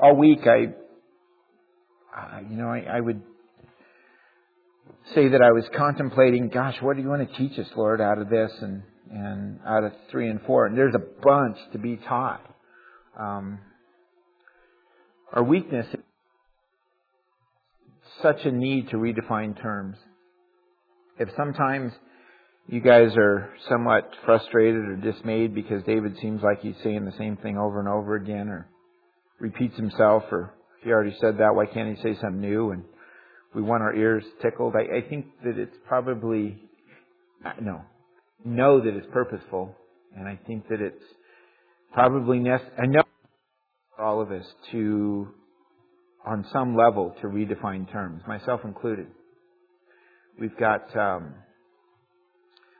all week, I, uh, you know, I, I would say that I was contemplating, gosh, what do you want to teach us, Lord, out of this and and out of three and four? And there's a bunch to be taught. Um, our weakness is such a need to redefine terms. If sometimes you guys are somewhat frustrated or dismayed because David seems like he's saying the same thing over and over again or repeats himself or if he already said that, why can't he say something new? And we want our ears tickled. I, I think that it's probably, no, know that it's purposeful. And I think that it's probably necessary, I know for all of us to, on some level, to redefine terms, myself included. We've got, um,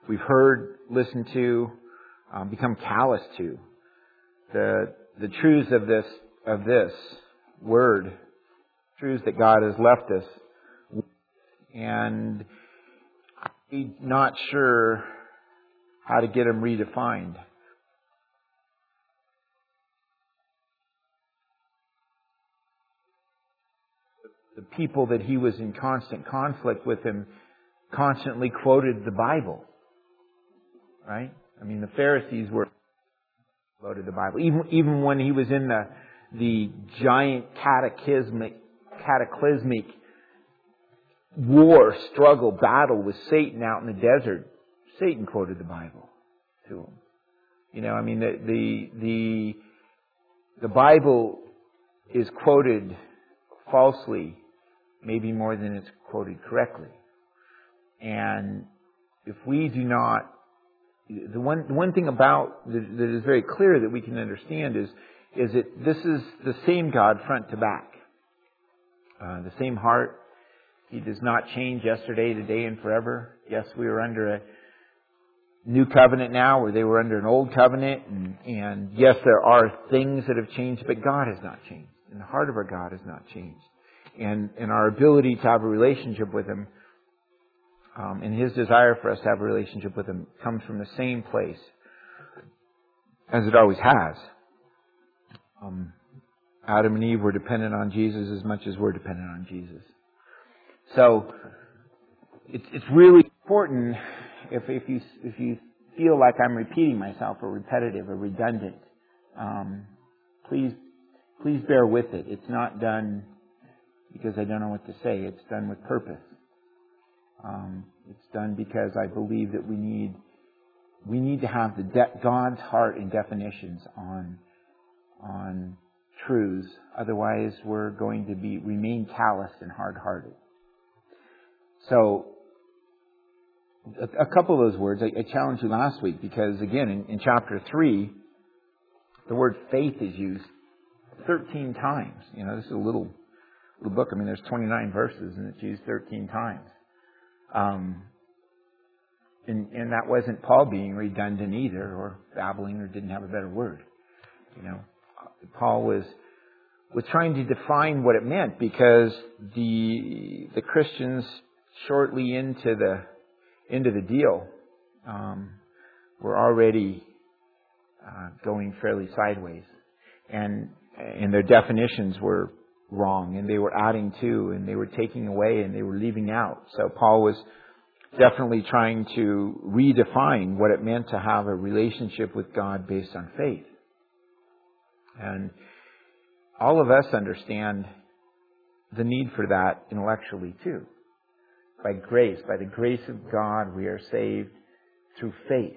we've heard, listened to, um, become callous to the the truths of this of this word, truths that God has left us, and I'm not sure how to get them redefined. The people that he was in constant conflict with him constantly quoted the Bible. Right? I mean, the Pharisees were quoted the Bible. Even, even when he was in the, the giant cataclysmic, cataclysmic war, struggle, battle with Satan out in the desert, Satan quoted the Bible to him. You know, I mean, the, the, the, the Bible is quoted falsely, maybe more than it's quoted correctly. And if we do not, the one, the one thing about that, that is very clear that we can understand is, is that this is the same God front to back. Uh, the same heart. He does not change yesterday, today, and forever. Yes, we are under a new covenant now where they were under an old covenant and, and yes, there are things that have changed, but God has not changed. And the heart of our God has not changed. And, and our ability to have a relationship with Him um, and His desire for us to have a relationship with Him comes from the same place as it always has. Um, Adam and Eve were dependent on Jesus as much as we're dependent on Jesus. So it's it's really important if if you if you feel like I'm repeating myself or repetitive or redundant, um, please please bear with it. It's not done because I don't know what to say. It's done with purpose. Um, it's done because I believe that we need we need to have the de- God's heart and definitions on on truths. Otherwise, we're going to be remain calloused and hard-hearted. So, a, a couple of those words I, I, challenged you last week because again, in, in chapter three, the word faith is used 13 times. You know, this is a little little book. I mean, there's 29 verses and it's used 13 times. Um, and, and that wasn't Paul being redundant either, or babbling, or didn't have a better word. You know, Paul was was trying to define what it meant because the the Christians shortly into the into the deal um, were already uh, going fairly sideways, and and their definitions were wrong, and they were adding to, and they were taking away, and they were leaving out. So Paul was definitely trying to redefine what it meant to have a relationship with God based on faith. And all of us understand the need for that intellectually too. By grace, by the grace of God, we are saved through faith.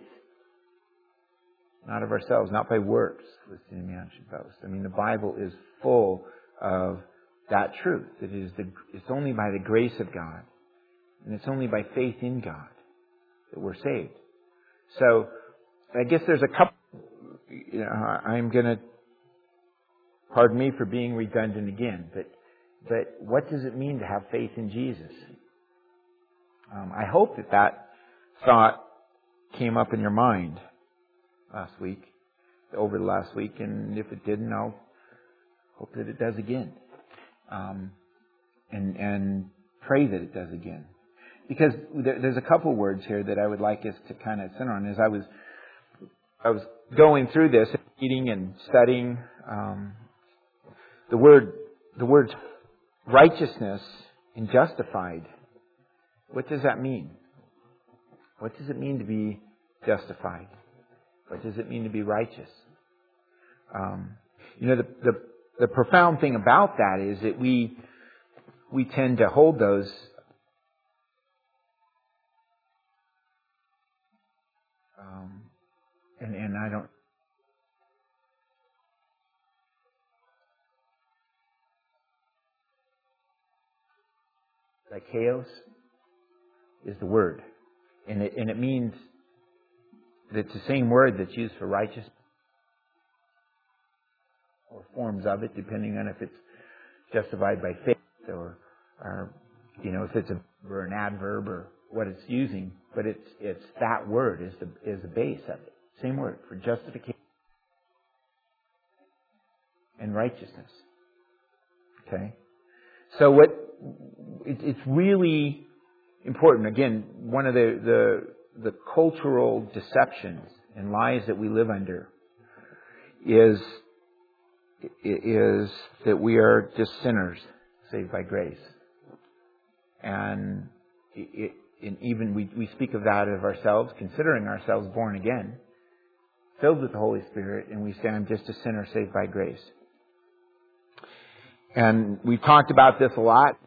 Not of ourselves, not by works, lest any man should boast. I mean, the Bible is full of that truth. It is the, it's only by the grace of God, and it's only by faith in God that we're saved. So, I guess there's a couple, you know, I'm gonna, pardon me for being redundant again, but, but what does it mean to have faith in Jesus? Um, I hope that that thought came up in your mind last week, over the last week, and if it didn't, I'll hope that it does again. Um, and, and pray that it does again. Because there, there's a couple words here that I would like us to kind of center on. As I was, I was going through this, reading and studying um, the word, the words righteousness and justified, what does that mean? What does it mean to be justified? What does it mean to be righteous? Um, you know, the, the, the profound thing about that is that we, we tend to hold those um, and, and I don't chaos is the word. And it, and it means that it's the same word that's used for righteous or forms of it, depending on if it's justified by faith or, or you know, if it's a, or an adverb or what it's using. But it's, it's that word is the, is the base of it. Same word for justification and righteousness. Okay? So what, it, it's really important. Again, one of the, the, the cultural deceptions and lies that we live under is, is that we are just sinners saved by grace. And it, and even we, we speak of that of ourselves, considering ourselves born again, filled with the Holy Spirit, and we say, I'm just a sinner saved by grace. And we've talked about this a lot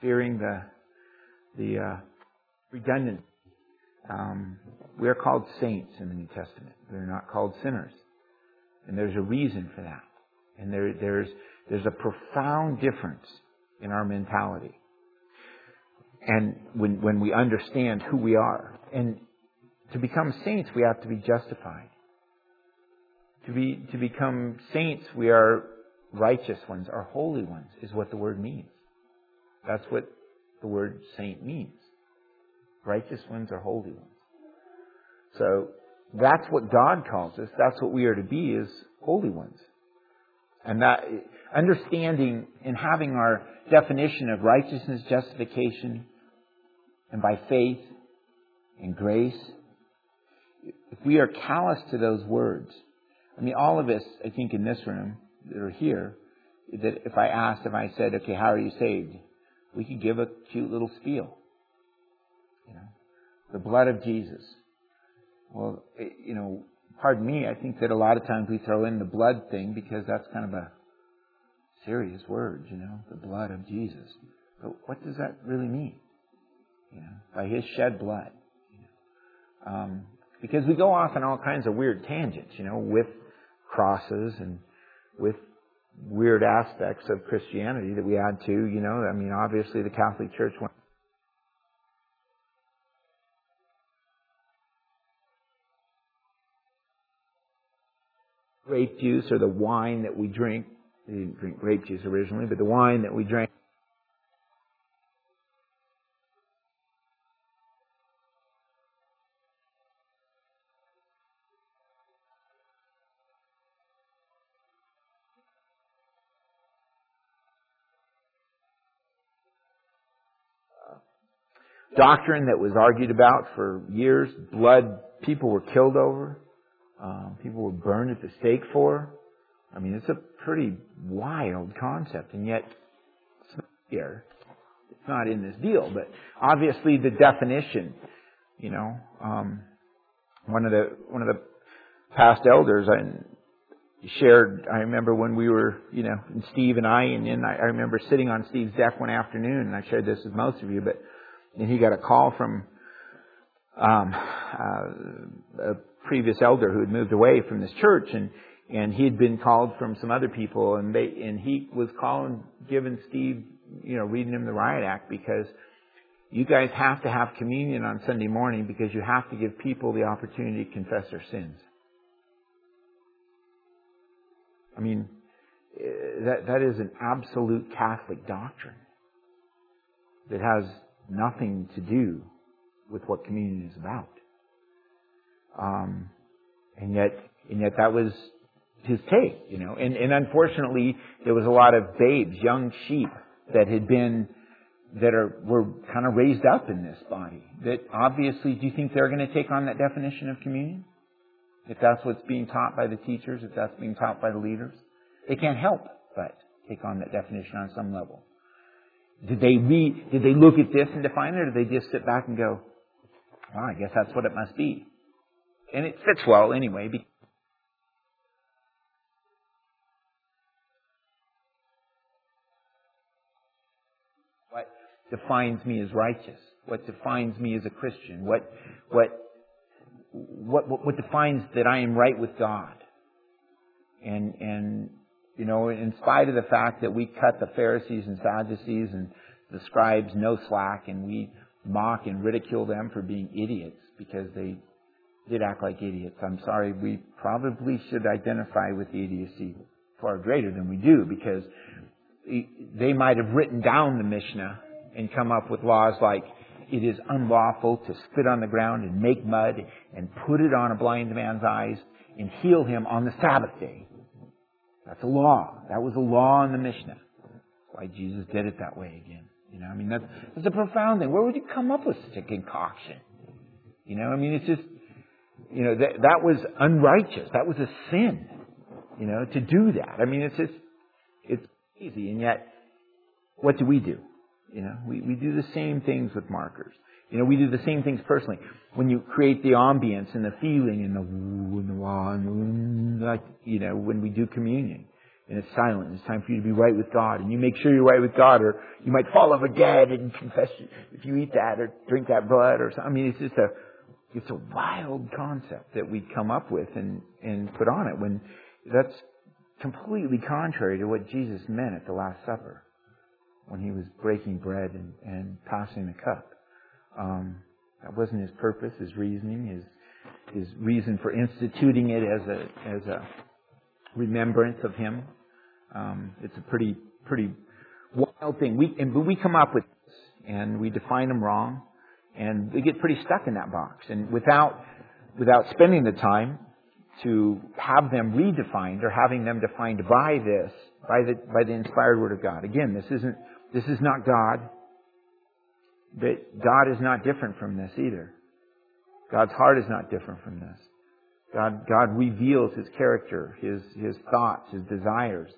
fearing the the uh, redundant. Um, we are called saints in the New Testament. They're not called sinners, and there's a reason for that. And there, there's there's a profound difference in our mentality. And when when we understand who we are, and to become saints, we have to be justified. To be to become saints, we are righteous ones, are holy ones, is what the word means. That's what the word saint means. Righteous ones are holy ones. So that's what God calls us. That's what we are to be is holy ones. And that understanding and having our definition of righteousness, justification, and by faith and grace, if we are callous to those words, I mean, all of us, I think, in this room that are here, that if I asked, if I said, okay, how are you saved? We could give a cute little spiel. You know, the blood of Jesus. Well, it, you know, pardon me, I think that a lot of times we throw in the blood thing because that's kind of a serious word, you know, the blood of Jesus. But what does that really mean? You know, by His shed blood. You know? um, because we go off on all kinds of weird tangents, you know, with crosses and with weird aspects of Christianity that we add to, you know, I mean, obviously the Catholic Church went grape juice or the wine that we drink. We didn't drink grape juice originally, but the wine that we drank doctrine that was argued about for years. Blood, people were killed over. Um, people were burned at the stake for. I mean, it's a pretty wild concept, and yet it's not here. It's not in this deal, but obviously the definition, you know, um, one of the one of the past elders I shared. I remember when we were, you know, and Steve and I, and then I, I remember sitting on Steve's deck one afternoon, and I shared this with most of you, but and he got a call from um, uh, a previous elder who had moved away from this church, and and he had been called from some other people, and they and he was calling, giving Steve, you know, reading him the riot act because you guys have to have communion on Sunday morning because you have to give people the opportunity to confess their sins. I mean, eh, that that is an absolute Catholic doctrine that has nothing to do with what communion is about. Um, and yet, and yet that was his take, you know. And, and unfortunately, there was a lot of babes, young sheep that had been that are were kind of raised up in this body. That obviously, do you think they're going to take on that definition of communion? If that's what's being taught by the teachers, if that's being taught by the leaders, They can't help but take on that definition on some level. Did they read, did they look at this and define it, or did they just sit back and go, well, I guess that's what it must be? And it fits well anyway. Because What defines me as righteous? What defines me as a Christian? What, what, what, what, what defines that I am right with God? And, and, you know, in spite of the fact that we cut the Pharisees and Sadducees and the scribes no slack and we mock and ridicule them for being idiots because they did act like idiots. I'm sorry, we probably should identify with the idiocy far greater than we do because they might have written down the Mishnah and come up with laws like it is unlawful to spit on the ground and make mud and put it on a blind man's eyes and heal him on the Sabbath day. That's a law. That was a law in the Mishnah. That's why Jesus did it that way again. You know, I mean, that's, that's a profound thing. Where would you come up with such a concoction? You know, I mean, it's just, you know, that, that was unrighteous. That was a sin, you know, to do that. I mean, it's just, it's easy. And yet, what do we do? You know, we, we do the same things with markers. You know, we do the same things personally. When you create the ambience and the feeling and the woo and the wah and like, you know, when we do communion and it's silent, it's time for you to be right with God and you make sure you're right with God or you might fall over dead and confess if you eat that or drink that blood or something. I mean, it's just a, it's a wild concept that we come up with and, and put on it when that's completely contrary to what Jesus meant at the Last Supper when he was breaking bread and, and passing the cup. Um, that wasn't his purpose, his reasoning, his his reason for instituting it as a as a remembrance of him. Um, it's a pretty pretty wild thing. We and we come up with this and we define them wrong, and we get pretty stuck in that box. And without without spending the time to have them redefined or having them defined by this by the by the inspired word of God. Again, this isn't this is not God. But God is not different from this either. God's heart is not different from this. God, God reveals His character, His, His thoughts, His desires,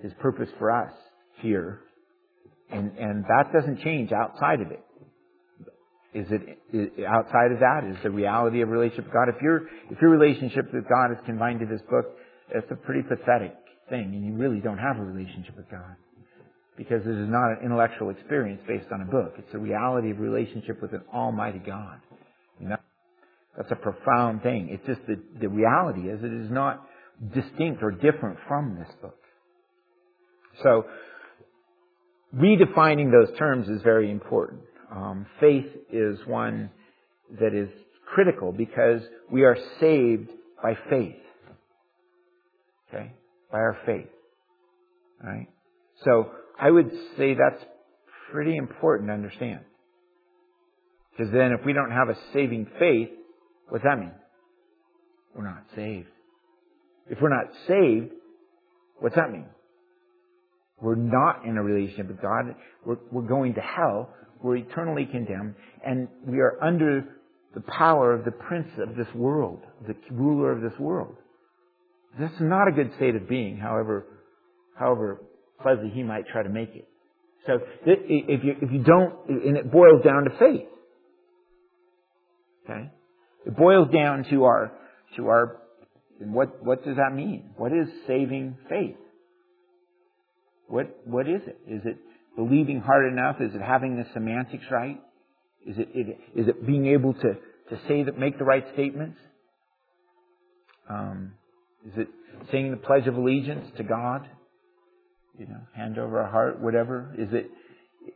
His purpose for us here. And, and that doesn't change outside of it. Is it is, outside of that? Is the reality of relationship with God? If your if your relationship with God is confined to this book, it's a pretty pathetic thing, and you really don't have a relationship with God because it is not an intellectual experience based on a book. It's a reality of relationship with an Almighty God. You know, that's a profound thing. It's just the, the reality is it is not distinct or different from this book. So, redefining those terms is very important. Um, faith is one that is critical because we are saved by faith. Okay? By our faith. Alright? So, I would say that's pretty important to understand. Because then if we don't have a saving faith, what's that mean? We're not saved. If we're not saved, what's that mean? We're not in a relationship with God. We're, we're going to hell. We're eternally condemned. And we are under the power of the prince of this world, the ruler of this world. That's not a good state of being, however, however fuzzy he might try to make it. So if you, if you don't, and it boils down to faith. Okay? It boils down to our, to our, what, what does that mean? What is saving faith? What, what is it? Is it believing hard enough? Is it having the semantics right? Is it, it is it being able to, to say that, make the right statements? Um, is it saying the Pledge of Allegiance to God? You know, hand over our heart, whatever? Is it,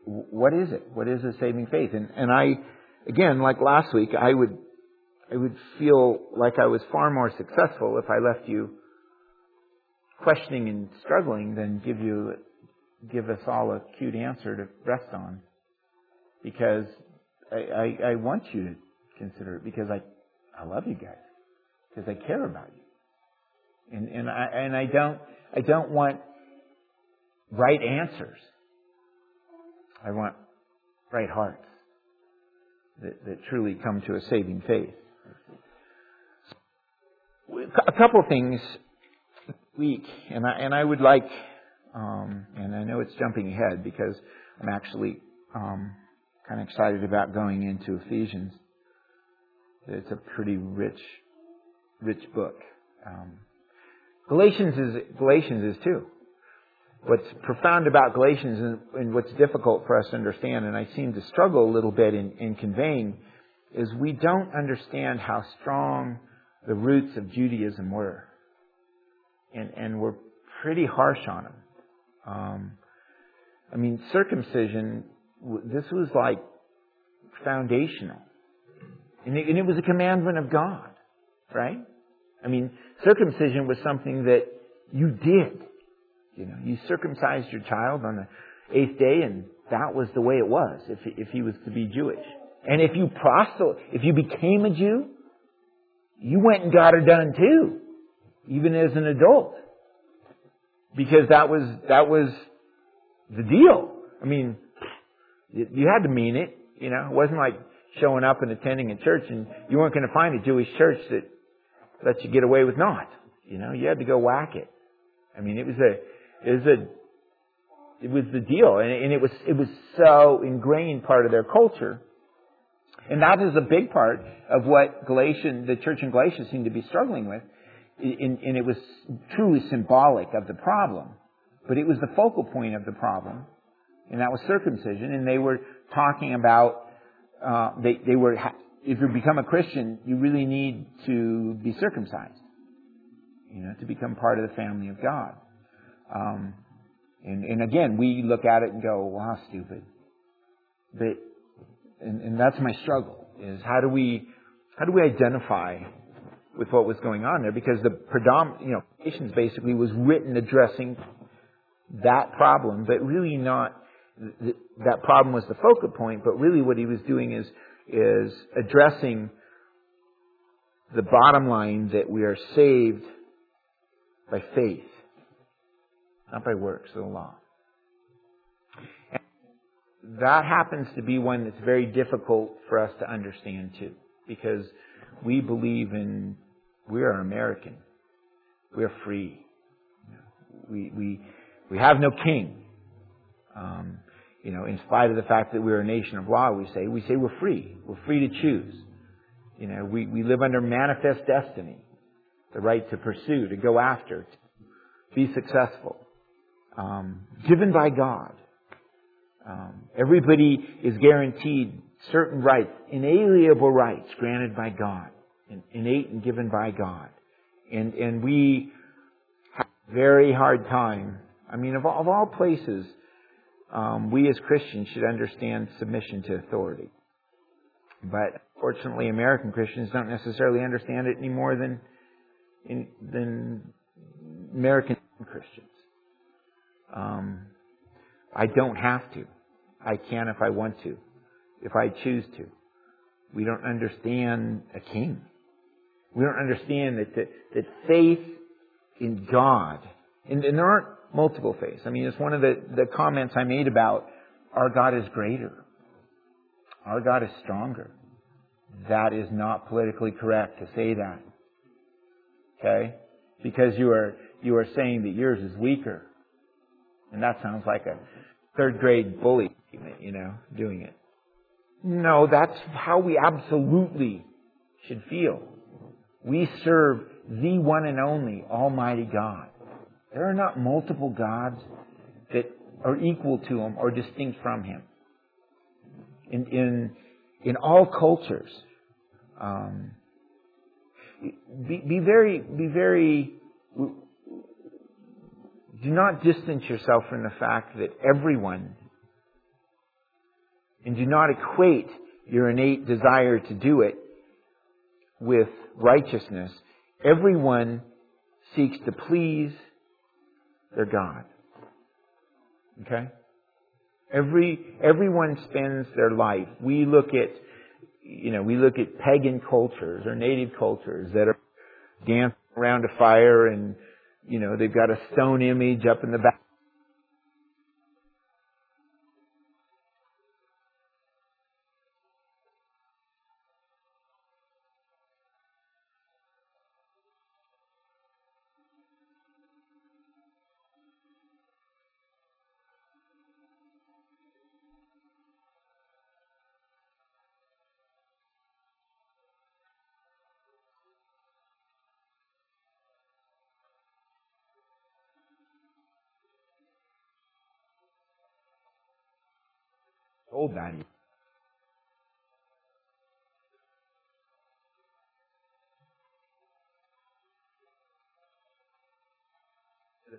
what is it? What is a saving faith? And, and I, again, like last week, I would, I would feel like I was far more successful if I left you questioning and struggling than give you, give us all a cute answer to rest on. Because I, I, I want you to consider it because I, I love you guys. Because I care about you. And, and I, and I don't, I don't want right answers. I want right hearts that, that truly come to a saving faith. A couple things week, and I and I would like, um, and I know it's jumping ahead because I'm actually um, kind of excited about going into Ephesians. It's a pretty rich, rich book. Um, Galatians is Galatians is too. What's profound about Galatians and, and, what's difficult for us to understand, and I seem to struggle a little bit in, in conveying, is we don't understand how strong the roots of Judaism were, and and we're pretty harsh on them. Um, I mean, circumcision. This was like foundational. And it, and it was a commandment of God, right? I mean, circumcision was something that you did. You know, you circumcised your child on the eighth day, and that was the way it was if if he was to be Jewish. And if you proselyte, if you became a Jew, you went and got it done too, even as an adult, because that was that was the deal. I mean, you had to mean it. You know, it wasn't like showing up and attending a church and you weren't going to find a Jewish church that lets you get away with not. You know, you had to go whack it. I mean, it was a, it was a, it was the deal, and, and it was it was so ingrained part of their culture, and that is a big part of what Galatian, the church in Galatia, seemed to be struggling with, and, and it was truly symbolic of the problem, but it was the focal point of the problem, and that was circumcision, and they were talking about uh, they, they were, if you become a Christian, you really need to be circumcised, you know, to become part of the family of God. Um, and, and again, we look at it and go, wow, stupid. But, and, and that's my struggle, is how do we, how do we identify with what was going on there? Because the predominant, you know, Galatians basically was written addressing that problem, but really not that problem was the focal point, but really what he was doing is, is addressing the bottom line that we are saved by faith, not by works of the law. And that happens to be one that's very difficult for us to understand too, because we believe in, we are American. We are free. We, we, we have no king. Um, you know, in spite of the fact that we're a nation of law, we say, we say we're free. We're free to choose. You know, we, we live under manifest destiny. The right to pursue, to go after, to be successful. Um, given by God. Um, everybody is guaranteed certain rights, inalienable rights granted by God, innate and given by God. And, and we have a very hard time. I mean, of all, of all places, um, we as Christians should understand submission to authority. But fortunately, American Christians don't necessarily understand it any more than in, than American Christians. Um, I don't have to. I can if I want to, if I choose to. We don't understand a king. We don't understand that that, that faith in God, and, and there aren't multiple faiths. I mean, it's one of the, the comments I made about our God is greater. Our God is stronger. That is not politically correct to say that. Okay? Because you are, you are saying that yours is weaker. And that sounds like a third grade bully, you know, doing it. No, that's how we absolutely should feel. We serve the one and only Almighty God. There are not multiple gods that are equal to him or distinct from him. In, in, in all cultures, um, be, be very, be very, do not distance yourself from the fact that everyone, and do not equate your innate desire to do it with righteousness. Everyone seeks to please their God. Okay? Every, everyone spends their life. We look at, you know, we look at pagan cultures or native cultures that are dancing around a fire and, you know, they've got a stone image up in the back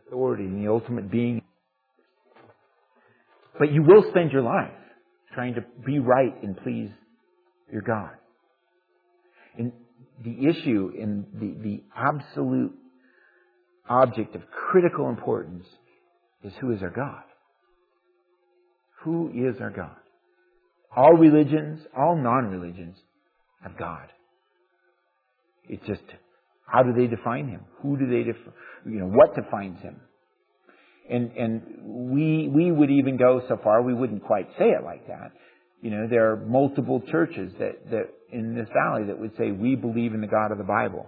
Authority and the ultimate being. But you will spend your life trying to be right and please your God. And the issue and the, the absolute object of critical importance is who is our God? Who is our God? All religions, all non-religions have God. It's just, how do they define Him? Who do they you know, what defines Him? And, and we, we would even go so far, we wouldn't quite say it like that. You know, there are multiple churches that, that in this valley that would say, we believe in the God of the Bible.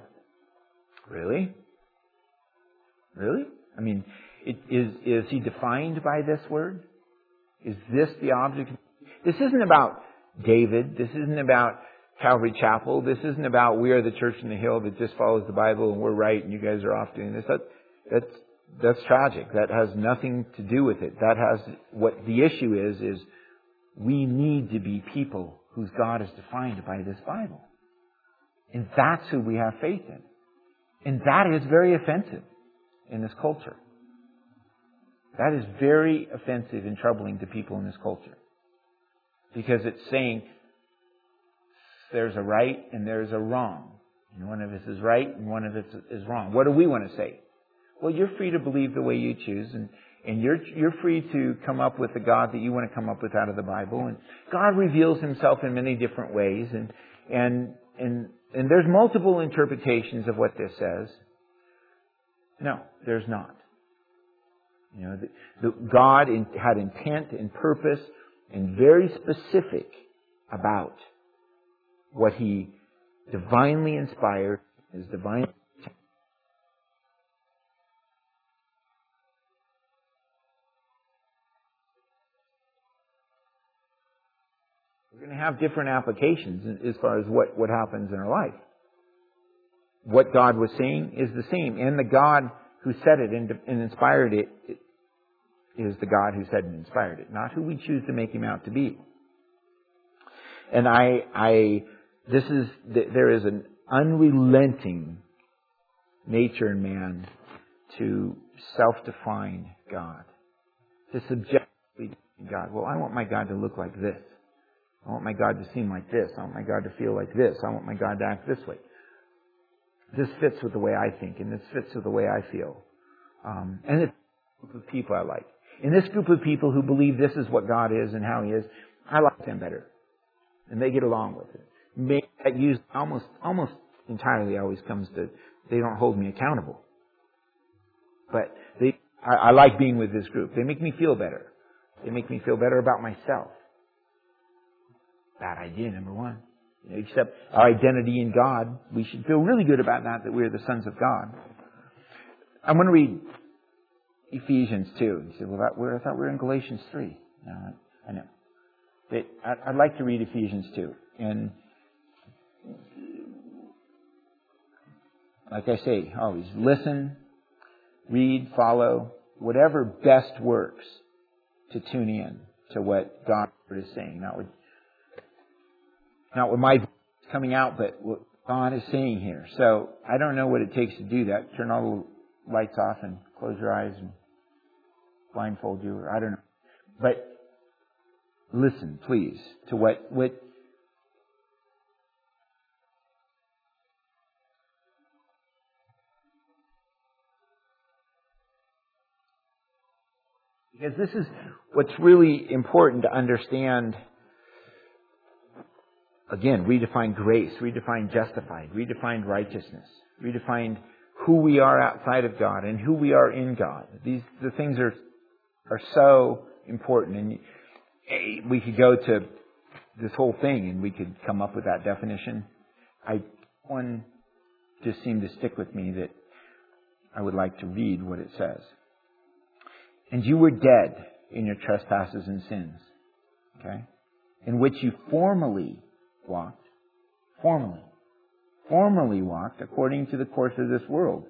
Really? Really? I mean, it, is, is he defined by this word? Is this the object? This isn't about David. This isn't about Calvary Chapel. This isn't about we are the church in the hill that just follows the Bible and we're right and you guys are off doing this. That, that's, that's tragic. That has nothing to do with it. That has, what the issue is, is we need to be people whose God is defined by this Bible. And that's who we have faith in. And that is very offensive in this culture. That is very offensive and troubling to people in this culture. Because it's saying there's a right and there's a wrong. And one of us is right and one of us is wrong. What do we want to say? Well, you're free to believe the way you choose and, and you're, you're free to come up with the God that you want to come up with out of the Bible. And God reveals himself in many different ways and, and, and, and there's multiple interpretations of what this says. No, there's not. You know, the, the God in, had intent and purpose and very specific about what He divinely inspired, His divine. We're going to have different applications as far as what, what happens in our life. What God was saying is the same, and the God who said it and, and inspired it is the God who said and inspired it, not who we choose to make him out to be. And I, I, this is, there is an unrelenting nature in man to self-define God, to subjectively God. Well, I want my God to look like this. I want my God to seem like this. I want my God to feel like this. I want my God to act this way this fits with the way I think, and this fits with the way I feel. Um, and it's group of people I like. In this group of people who believe this is what God is and how He is, I like them better, and they get along with it. Maybe that use almost almost entirely always comes to they don't hold me accountable, but they I, I like being with this group. They make me feel better. They make me feel better about myself. Bad idea, number one. You know, except our identity in God, we should feel really good about that, that we're the sons of God. I'm going to read Ephesians 2. You say, well, that, I thought we were in Galatians 3. No, I know. But I'd like to read Ephesians 2. And like I say, always listen, read, follow, whatever best works to tune in to what God is saying, not what not what my coming out, but what God is saying here. So I don't know what it takes to do that. Turn all the lights off and close your eyes and blindfold you, or I don't know. But listen, please, to what what because this is what's really important to understand again, redefine grace, redefine justified, redefine righteousness, redefine who we are outside of God and who we are in God. These the things are are so important, and eh, we could go to this whole thing and we could come up with that definition. I one just seemed to stick with me that I would like to read what it says. And you were dead in your trespasses and sins, okay? In which you formerly walked, formerly, formerly walked according to the course of this world,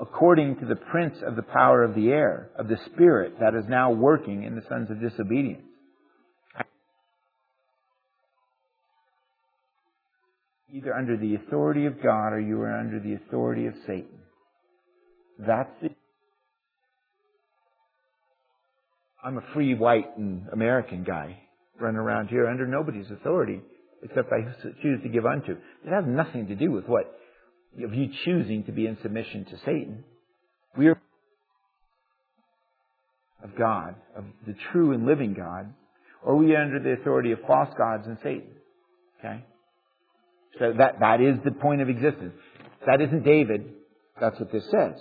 according to the prince of the power of the air, of the spirit that is now working in the sons of disobedience. Either under the authority of God or you are under the authority of Satan. That's the I'm a free white and American guy running around here under nobody's authority except I choose to give unto. It has nothing to do with what of you choosing to be in submission to Satan. We are of God, of the true and living God, or we are under the authority of false gods and Satan. Okay? So that, that is the point of existence. That isn't David. That's what this says.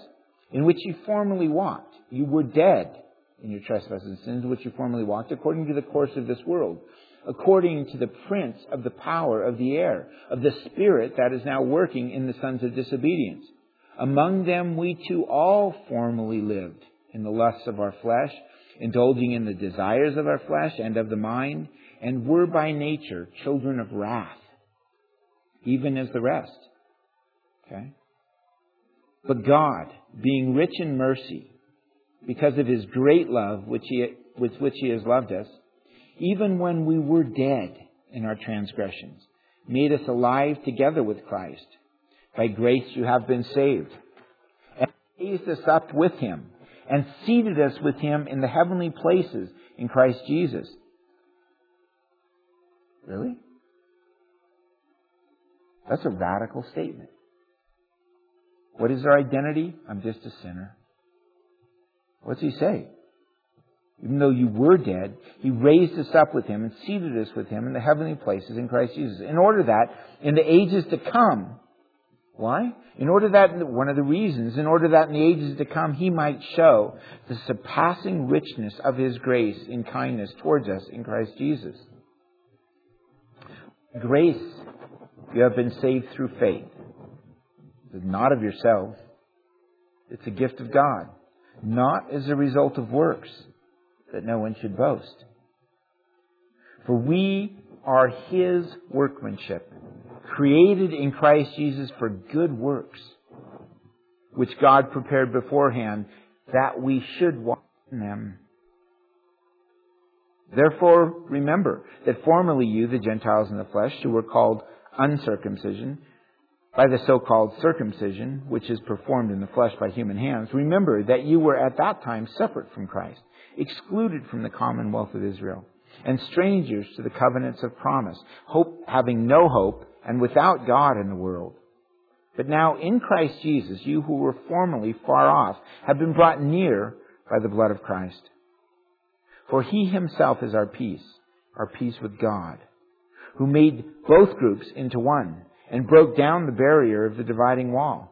In which you formerly walked. You were dead in your trespasses and sins, which you formerly walked, according to the course of this world, according to the prince of the power of the air, of the spirit that is now working in the sons of disobedience. Among them we too all formerly lived in the lusts of our flesh, indulging in the desires of our flesh and of the mind, and were by nature children of wrath, even as the rest. Okay? But God, being rich in mercy, because of his great love which he, with which he has loved us, even when we were dead in our transgressions, made us alive together with Christ. By grace you have been saved. And raised us up with him, and seated us with him in the heavenly places in Christ Jesus. Really? That's a radical statement. What is our identity? I'm just a sinner. What's he say? Even though you were dead, he raised us up with him and seated us with him in the heavenly places in Christ Jesus. In order that, in the ages to come, why? In order that, one of the reasons, in order that in the ages to come he might show the surpassing richness of his grace in kindness towards us in Christ Jesus. Grace, you have been saved through faith. It's not of yourselves. It's a gift of God not as a result of works, that no one should boast. For we are His workmanship, created in Christ Jesus for good works, which God prepared beforehand that we should walk in them. Therefore, remember that formerly you, the Gentiles in the flesh, who were called uncircumcision, by the so-called circumcision, which is performed in the flesh by human hands, remember that you were at that time separate from Christ, excluded from the commonwealth of Israel, and strangers to the covenants of promise, hope, having no hope and without God in the world. But now in Christ Jesus, you who were formerly far off have been brought near by the blood of Christ. For he himself is our peace, our peace with God, who made both groups into one and broke down the barrier of the dividing wall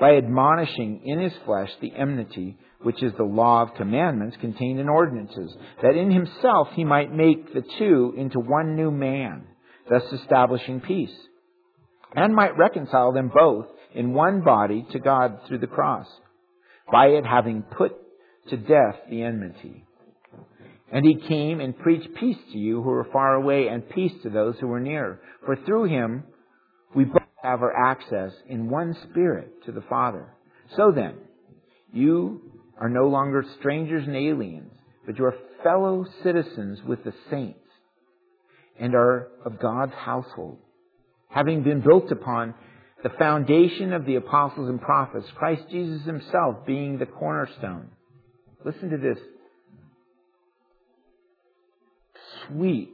by admonishing in his flesh the enmity which is the law of commandments contained in ordinances, that in himself he might make the two into one new man, thus establishing peace, and might reconcile them both in one body to God through the cross, by it having put to death the enmity. And he came and preached peace to you who were far away and peace to those who were near. For through him we both have our access in one spirit to the Father. So then, you are no longer strangers and aliens, but you are fellow citizens with the saints and are of God's household, having been built upon the foundation of the apostles and prophets, Christ Jesus himself being the cornerstone. Listen to this sweet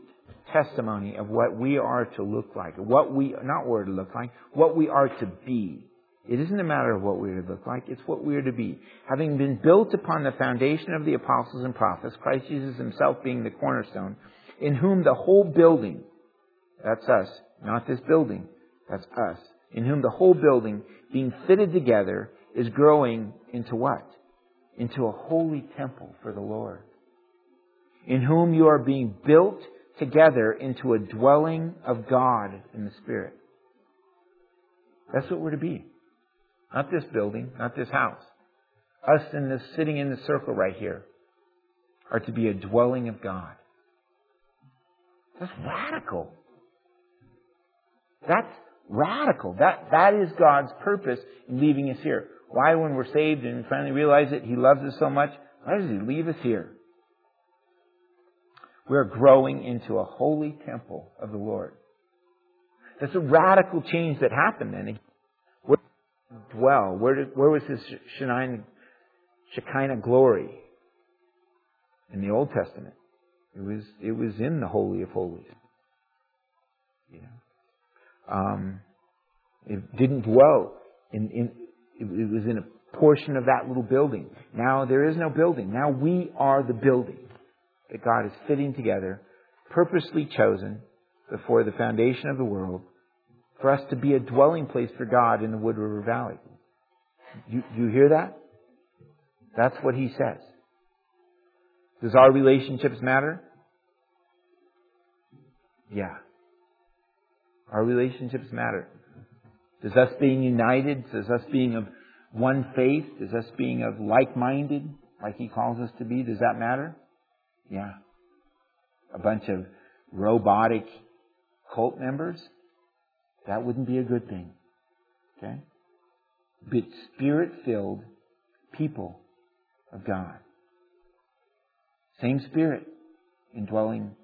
testimony of what we are to look like, what we, not what to look like, what we are to be. It isn't a matter of what we are to look like, it's what we are to be. Having been built upon the foundation of the apostles and prophets, Christ Jesus himself being the cornerstone, in whom the whole building, that's us, not this building, that's us, in whom the whole building, being fitted together, is growing into what? Into a holy temple for the Lord. In whom you are being built together into a dwelling of God in the Spirit. That's what we're to be. Not this building, not this house. Us in this, sitting in the circle right here are to be a dwelling of God. That's radical. That's radical. That, that is God's purpose in leaving us here. Why, when we're saved and finally realize it, He loves us so much, why does He leave us here? We're growing into a holy temple of the Lord. That's a radical change that happened then. Where dwell? Where, did, where was his Shekinah, glory? In the Old Testament. It was, it was in the Holy of Holies. Um, it didn't dwell in, in it was in a portion of that little building. Now there is no building. Now we are the building that God is fitting together, purposely chosen before the foundation of the world for us to be a dwelling place for God in the Wood River Valley. You, do you hear that? That's what he says. Does our relationships matter? Yeah. Our relationships matter. Does us being united, does us being of one faith, does us being of like-minded, like he calls us to be, does that matter? Yeah. A bunch of robotic cult members? That wouldn't be a good thing. Okay? But spirit-filled people of God. Same spirit indwelling,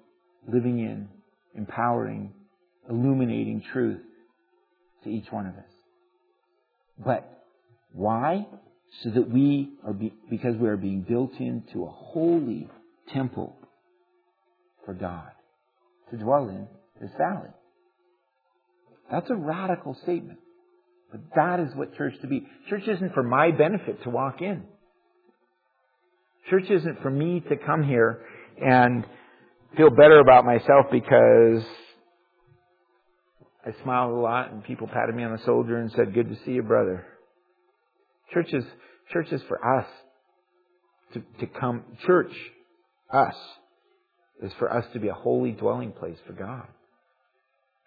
living in, empowering, illuminating truth to each one of us. But why? So that we are, be, because we are being built into a holy temple for God to dwell in this valley. That's a radical statement. But that is what church to be. Church isn't for my benefit to walk in. Church isn't for me to come here and feel better about myself because I smiled a lot and people patted me on the shoulder and said, good to see you, brother. Church is, church is for us to, to come, church, us, is for us to be a holy dwelling place for God.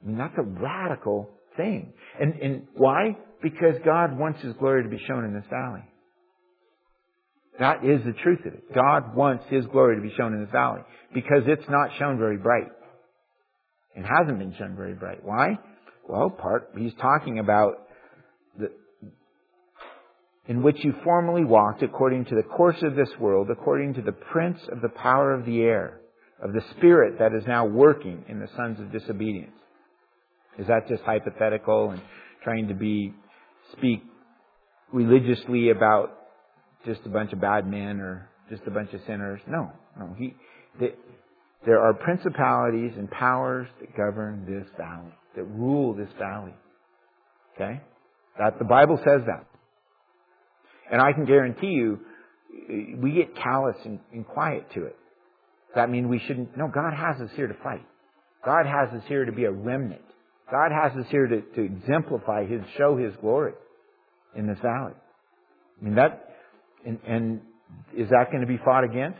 I mean, that's a radical thing. And, and why? Because God wants His glory to be shown in this valley. That is the truth of it. God wants His glory to be shown in this valley because it's not shown very bright. It hasn't been shown very bright. Why? Well, part, he's talking about in which you formerly walked according to the course of this world, according to the prince of the power of the air, of the spirit that is now working in the sons of disobedience. Is that just hypothetical and trying to be, speak religiously about just a bunch of bad men or just a bunch of sinners? No, no. He, the, there are principalities and powers that govern this valley, that rule this valley. Okay? That the Bible says that. And I can guarantee you, we get callous and, and quiet to it. Does that mean we shouldn't? No, God has us here to fight. God has us here to be a remnant. God has us here to, to exemplify His, show His glory in this valley. I mean that, and, and is that going to be fought against?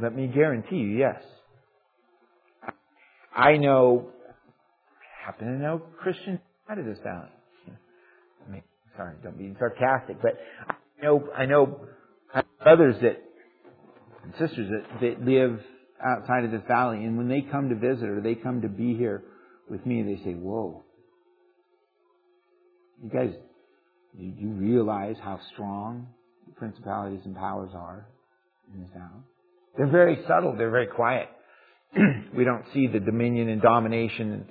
Let me guarantee you, yes. I know, happen to know Christians out of this valley. Sorry, don't be sarcastic, but I know, I know brothers that, and sisters that, that live outside of this valley, and when they come to visit or they come to be here with me, they say, whoa, you guys, do you realize how strong the principalities and powers are in this valley? They're very subtle. They're very quiet. we don't see the dominion and domination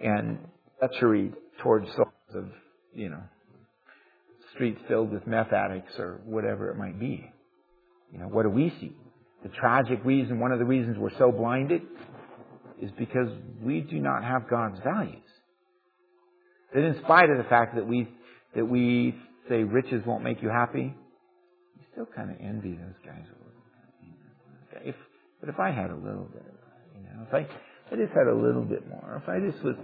and, and treachery towards souls of, you know, streets filled with meth addicts or whatever it might be. You know, what do we see? The tragic reason, one of the reasons we're so blinded is because we do not have God's values. That in spite of the fact that we, that we say riches won't make you happy, you still kind of envy those guys if, but if I had a little bit you know, if I, I just had a little bit more, if I just was,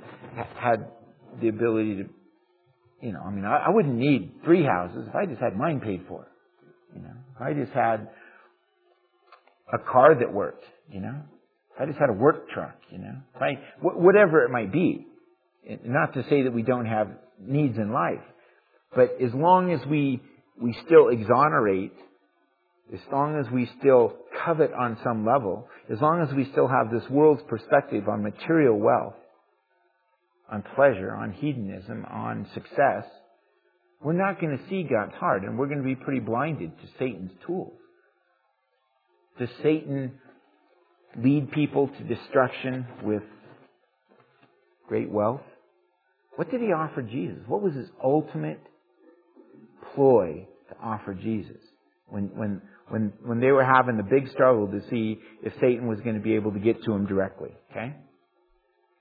had the ability to, you know, I mean, I, I wouldn't need three houses if I just had mine paid for. You know, if I just had a car that worked, you know, if I just had a work truck, you know, if I, whatever it might be. Not to say that we don't have needs in life, but as long as we, we still exonerate as long as we still covet on some level, as long as we still have this world's perspective on material wealth, on pleasure, on hedonism, on success, we're not going to see God's heart and we're going to be pretty blinded to Satan's tools. Does Satan lead people to destruction with great wealth? What did he offer Jesus? What was his ultimate ploy to offer Jesus? When, when, when, when they were having the big struggle to see if Satan was going to be able to get to him directly. Okay?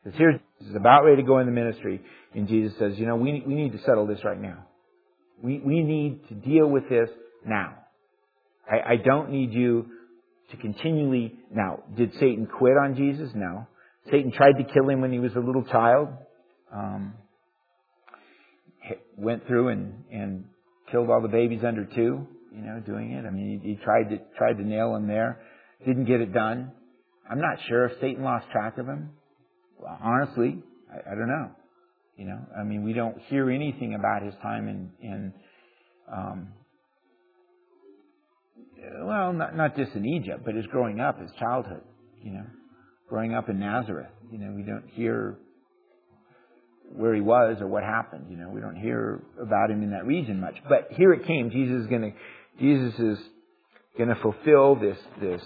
Because here's is about ready to go in the ministry, and Jesus says, you know, we, we need to settle this right now. We, we need to deal with this now. I, I don't need you to continually. Now, did Satan quit on Jesus? No. Satan tried to kill him when he was a little child. Um, went through and, and killed all the babies under two, you know, doing it. I mean, he, he tried to tried to nail him there, didn't get it done. I'm not sure if Satan lost track of him. Honestly, I, I don't know. You know, I mean, we don't hear anything about his time in, in um, well, not, not just in Egypt, but his growing up, his childhood, you know, growing up in Nazareth. You know, we don't hear where he was or what happened. You know, we don't hear about him in that region much. But here it came. Jesus is going to, Jesus is going to fulfill this, this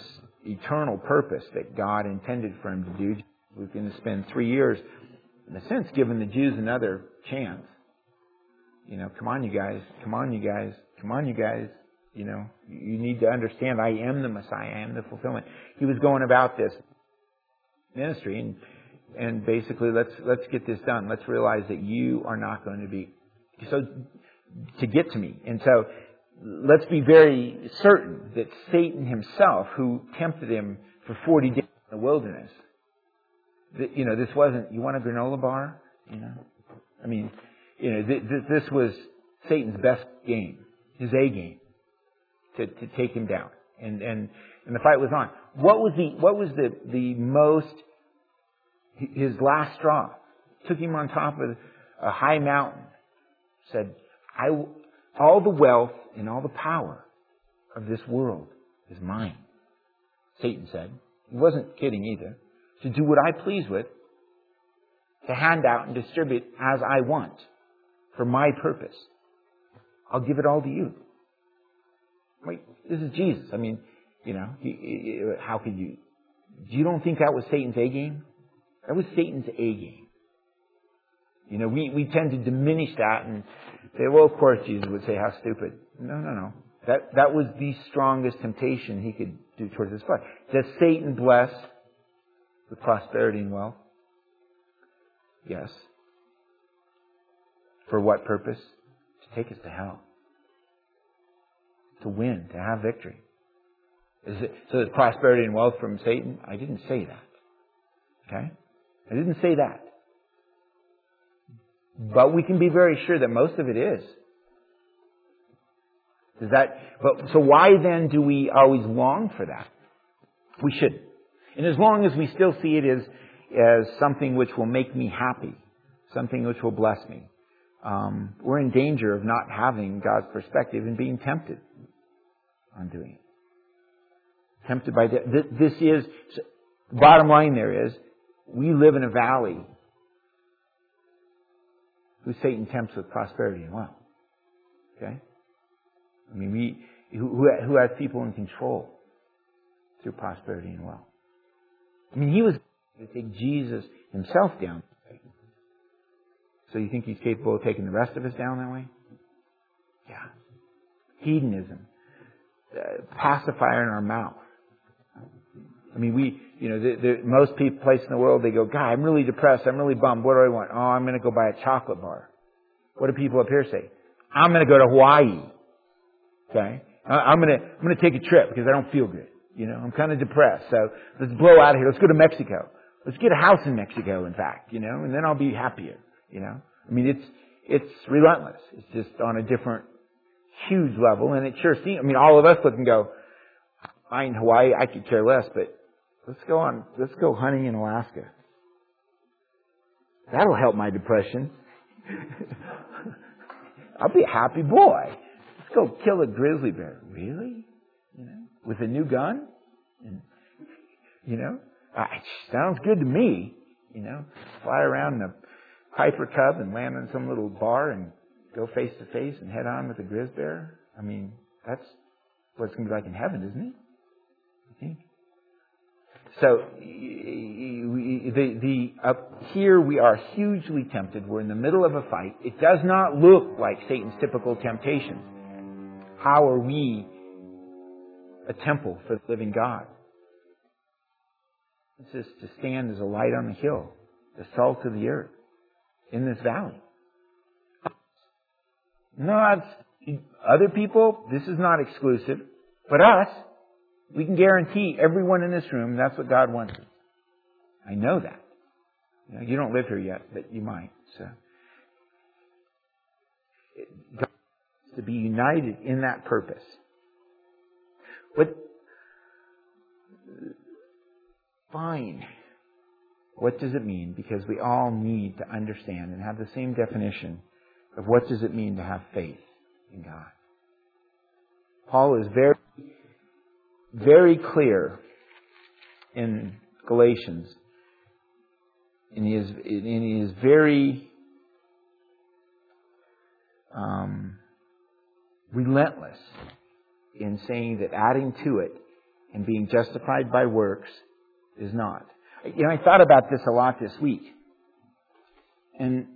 eternal purpose that God intended for him to do. We're going to spend three years, in a sense, giving the Jews another chance. You know, come on, you guys. Come on, you guys. Come on, you guys. You know, you need to understand I am the Messiah. I am the fulfillment. He was going about this ministry and, and basically let's, let's get this done. Let's realize that you are not going to be, so, to get to me. And so, let's be very certain that Satan himself, who tempted him for 40 days in the wilderness, you know, this wasn't, you want a granola bar? You know? I mean, you know, th- th- this was Satan's best game, his A game, to, to take him down. And, and, and the fight was on. What was the, what was the, the most, his last straw? Took him on top of a high mountain. Said, I, all the wealth and all the power of this world is mine. Satan said. He wasn't kidding either. To do what I please with, to hand out and distribute as I want for my purpose. I'll give it all to you. Wait, this is Jesus. I mean, you know, how could you? You don't think that was Satan's A game? That was Satan's A game. You know, we, we tend to diminish that and say, well, of course Jesus would say, how stupid. No, no, no. That, that was the strongest temptation he could do towards his flesh. Does Satan bless with prosperity and wealth? Yes. For what purpose? To take us to hell. To win, to have victory. Is it, so is prosperity and wealth from Satan? I didn't say that. Okay? I didn't say that. But we can be very sure that most of it is. Does that, but, so why then do we always long for that? We should. And as long as we still see it as, as something which will make me happy, something which will bless me, um, we're in danger of not having God's perspective and being tempted on doing it. Tempted by death. This is, bottom line there is, we live in a valley who Satan tempts with prosperity and wealth. Okay? I mean, we, who, who has people in control through prosperity and wealth. I mean, he was to take Jesus himself down. So you think he's capable of taking the rest of us down that way? Yeah. Hedonism. Uh, pacifier in our mouth. I mean, we, you know, the, the, most people, place in the world, they go, God, I'm really depressed. I'm really bummed. What do I want? Oh, I'm going to go buy a chocolate bar. What do people up here say? I'm going to go to Hawaii. Okay? I'm going to, I'm going to take a trip because I don't feel good. You know, I'm kind of depressed. So let's blow out of here. Let's go to Mexico. Let's get a house in Mexico, in fact, you know, and then I'll be happier, you know. I mean, it's, it's relentless. It's just on a different, huge level, and it sure seems, I mean, all of us look and go, I in Hawaii, I could care less, but let's go on, let's go hunting in Alaska. That'll help my depression. I'll be a happy boy. Let's go kill a grizzly bear. Really? With a new gun? And, you know, uh, sounds good to me. You know, fly around in a Piper Cub and land in some little bar and go face to face and head on with a grizzly bear. I mean, that's what it's going to be like in heaven, isn't it? You think? So the, the, up here we are hugely tempted. We're in the middle of a fight. It does not look like Satan's typical temptations. How are we a temple for the living God? This is to stand as a light on the hill, the salt of the earth in this valley. Not other people, this is not exclusive, but us, we can guarantee everyone in this room that's what God wants. I know that. You, know, you don't live here yet, but you might. So, God to be united in that purpose. But fine. What does it mean? Because we all need to understand and have the same definition of what does it mean to have faith in God. Paul is very, very clear in Galatians, and he is, and he is very um, relentless in saying that adding to it and being justified by works is not. You know, I thought about this a lot this week. And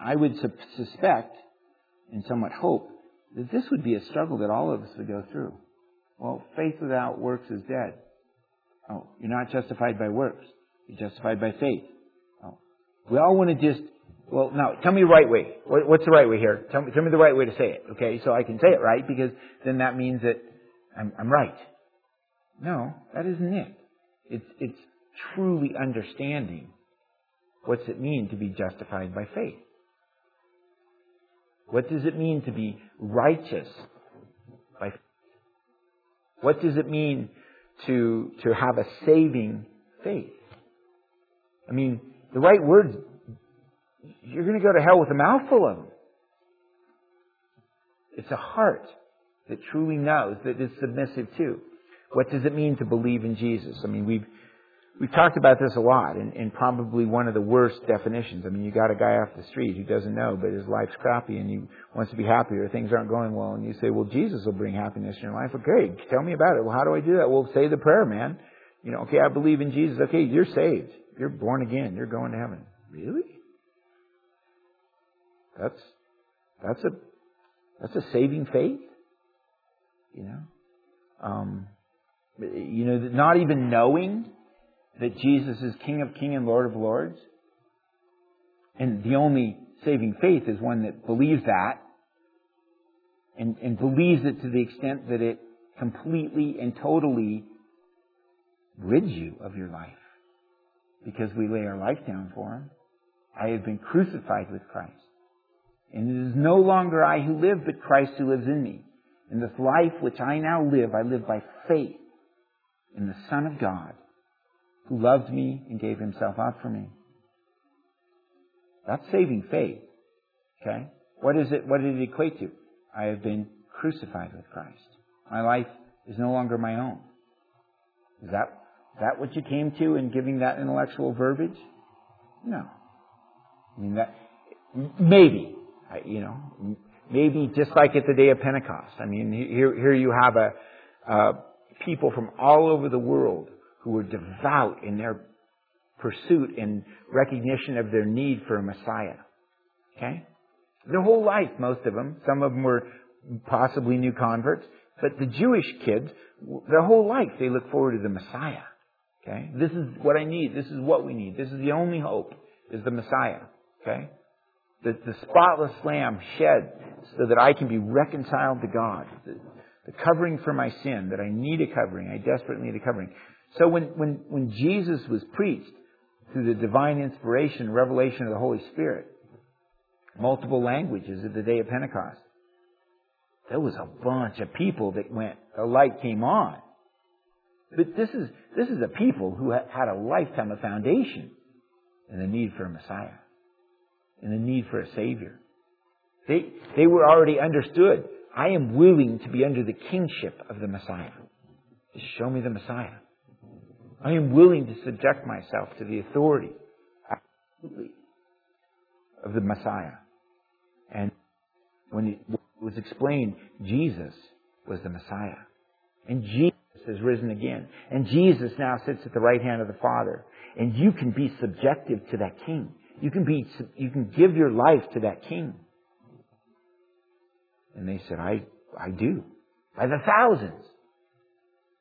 I would su- suspect and somewhat hope that this would be a struggle that all of us would go through. Well, faith without works is dead. Oh, you're not justified by works. You're justified by faith. Oh. We all want to just, well, now, tell me the right way. What's the right way here? Tell me, tell me the right way to say it, okay? So I can say it right because then that means that I'm, I'm right. No, that isn't it. It's, it's truly understanding what's it mean to be justified by faith. What does it mean to be righteous by faith? What does it mean to, to have a saving faith? I mean, the right words, you're going to go to hell with a mouthful of them. It's a heart that truly knows, that is submissive to. What does it mean to believe in Jesus? I mean, we've we've talked about this a lot, and, and probably one of the worst definitions. I mean, you got a guy off the street who doesn't know, but his life's crappy, and he wants to be happy, or things aren't going well, and you say, "Well, Jesus will bring happiness in your life." Okay, tell me about it. Well, how do I do that? Well, say the prayer, man. You know, okay, I believe in Jesus. Okay, you're saved. You're born again. You're going to heaven. Really? That's that's a that's a saving faith. You know. Um, you know, not even knowing that Jesus is King of Kings and Lord of Lords. And the only saving faith is one that believes that and, and believes it to the extent that it completely and totally rids you of your life. Because we lay our life down for Him. I have been crucified with Christ. And it is no longer I who live, but Christ who lives in me. In this life which I now live, I live by faith in the Son of God who loved me and gave himself up for me. That's saving faith. Okay? What is it, what did it equate to? I have been crucified with Christ. My life is no longer my own. Is that, that what you came to in giving that intellectual verbiage? No. I mean that, maybe, you know, maybe just like at the day of Pentecost. I mean, here, here you have a, uh, people from all over the world who were devout in their pursuit and recognition of their need for a Messiah. Okay? Their whole life, most of them. Some of them were possibly new converts. But the Jewish kids, their whole life, they look forward to the Messiah. Okay? This is what I need. This is what we need. This is the only hope, is the Messiah. Okay? The, the spotless lamb shed so that I can be reconciled to God. The, the covering for my sin, that I need a covering. I desperately need a covering. So when, when, when Jesus was preached through the divine inspiration, revelation of the Holy Spirit, multiple languages at the day of Pentecost, there was a bunch of people that went, a light came on. But this is, this is a people who had a lifetime of foundation and the need for a Messiah, in the need for a Savior. They, they were already understood. I am willing to be under the kingship of the Messiah. Just show me the Messiah. I am willing to subject myself to the authority absolutely of the Messiah. And when it was explained, Jesus was the Messiah. And Jesus has risen again. And Jesus now sits at the right hand of the Father. And you can be subjective to that king. You can be, you can give your life to that king. And they said, I, I do. By the thousands.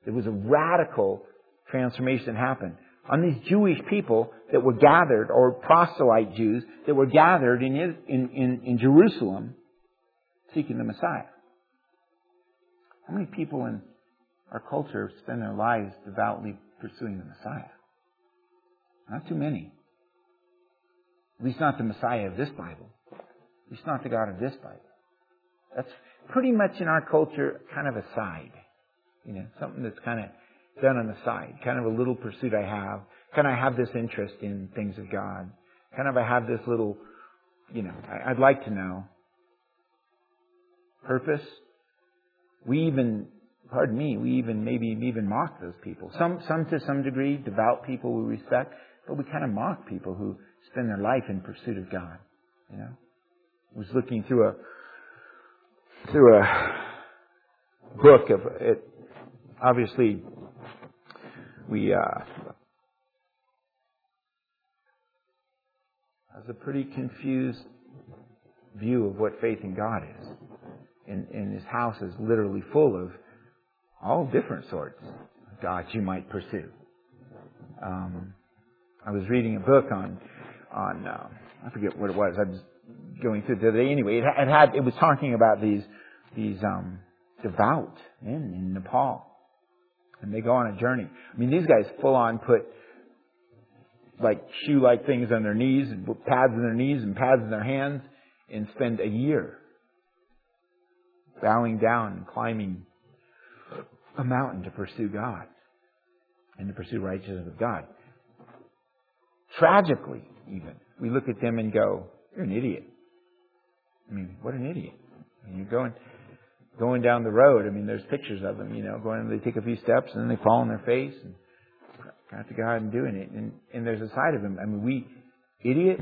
There was a radical transformation that happened on these Jewish people that were gathered, or proselyte Jews that were gathered in, in, in, in Jerusalem seeking the Messiah. How many people in our culture spend their lives devoutly pursuing the Messiah? Not too many. At least not the Messiah of this Bible. At least not the God of this Bible. That's pretty much in our culture kind of a side. You know, something that's kind of done on the side. Kind of a little pursuit I have. Kind of I have this interest in things of God. Kind of I have this little, you know, I'd like to know. Purpose. We even, pardon me, we even maybe even mock those people. Some, some to some degree, devout people we respect, but we kind of mock people who spend their life in pursuit of God. You know, I was looking through a through a book of it. Obviously, we uh, has a pretty confused view of what faith in God is. And, and his house is literally full of all different sorts of gods you might pursue. Um, I was reading a book on on uh, I forget what it was. I was going through the other day. Anyway, it, had it was talking about these these um, devout men in Nepal, and they go on a journey. I mean, these guys full on put like shoe-like things on their knees, and pads on their knees, and pads in their hands, and spend a year bowing down and climbing a mountain to pursue God and to pursue righteousness of God. Tragically, even, we look at them and go, "You're an idiot." I mean, what an idiot! You're going going down the road. I mean, there's pictures of them, you know, going. They take a few steps and then they fall on their face and got to go out and doing it. And and there's a side of them. I mean, we idiot,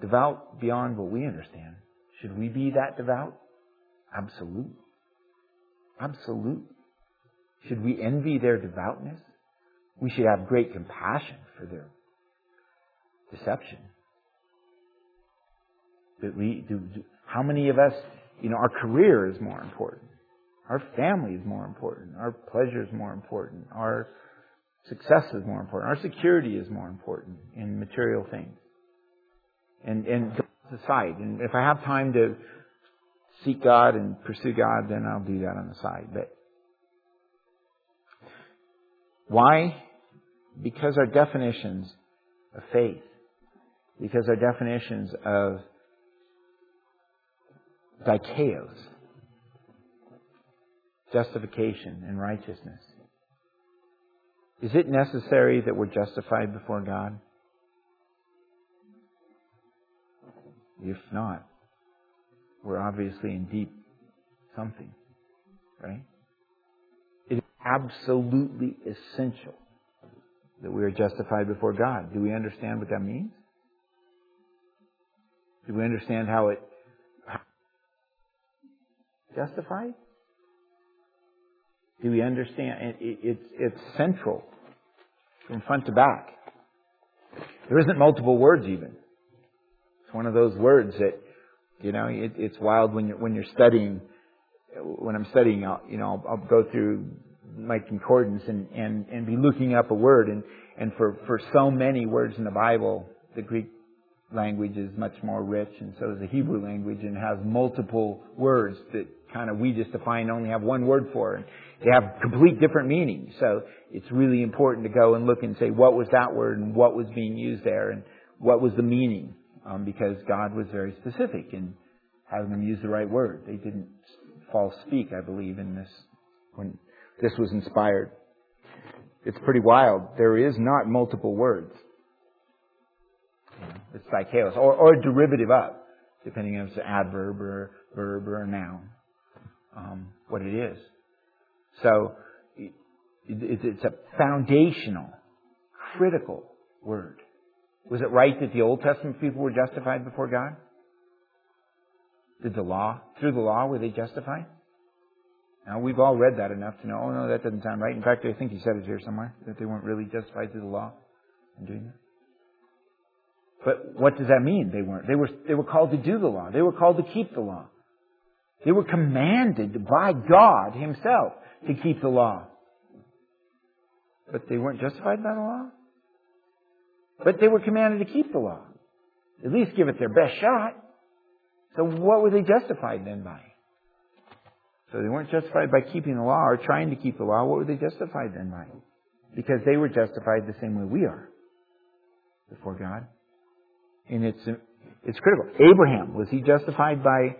devout beyond what we understand. Should we be that devout? Absolute. Absolute. Should we envy their devoutness? We should have great compassion for their deception. We do, do how many of us, you know, our career is more important. Our family is more important. Our pleasure is more important. Our success is more important. Our security is more important in material things. And and aside. And if I have time to seek God and pursue God, then I'll do that on the side. But why? Because our definitions of faith, because our definitions of dikaios, justification and righteousness. Is it necessary that we're justified before God? If not, we're obviously in deep something, right? It is absolutely essential that we are justified before God. Do we understand what that means? Do we understand how it justified? Do we understand? It, it's it's central from front to back. There isn't multiple words even. It's one of those words that, you know, it, it's wild when you're, when you're studying. When I'm studying, I'll, you know, I'll, I'll go through my concordance and, and, and be looking up a word. And, and for, for so many words in the Bible, the Greek language is much more rich, and so is the Hebrew language, and has multiple words that kind of we just define only have one word for, and they have complete different meanings. So it's really important to go and look and say what was that word and what was being used there, and what was the meaning um, because God was very specific in having them use the right word. They didn't false speak, I believe, in this when this was inspired. It's pretty wild. There is not multiple words. It's dikaios, or, or a derivative of, depending on if it's an adverb or verb or a noun, um, what it is. So it, it, it's a foundational, critical word. Was it right that the Old Testament people were justified before God? Did the law, through the law, were they justified? Now, we've all read that enough to know, oh no, that doesn't sound right. In fact, I think he said it here somewhere, that they weren't really justified through the law in doing that. But what does that mean? They weren't. They were, they were called to do the law. They were called to keep the law. They were commanded by God Himself to keep the law. But they weren't justified by the law? But they were commanded to keep the law. At least give it their best shot. So what were they justified then by? So they weren't justified by keeping the law or trying to keep the law. What were they justified then by? Because they were justified the same way we are before God. And it's, it's critical. Abraham, was he justified by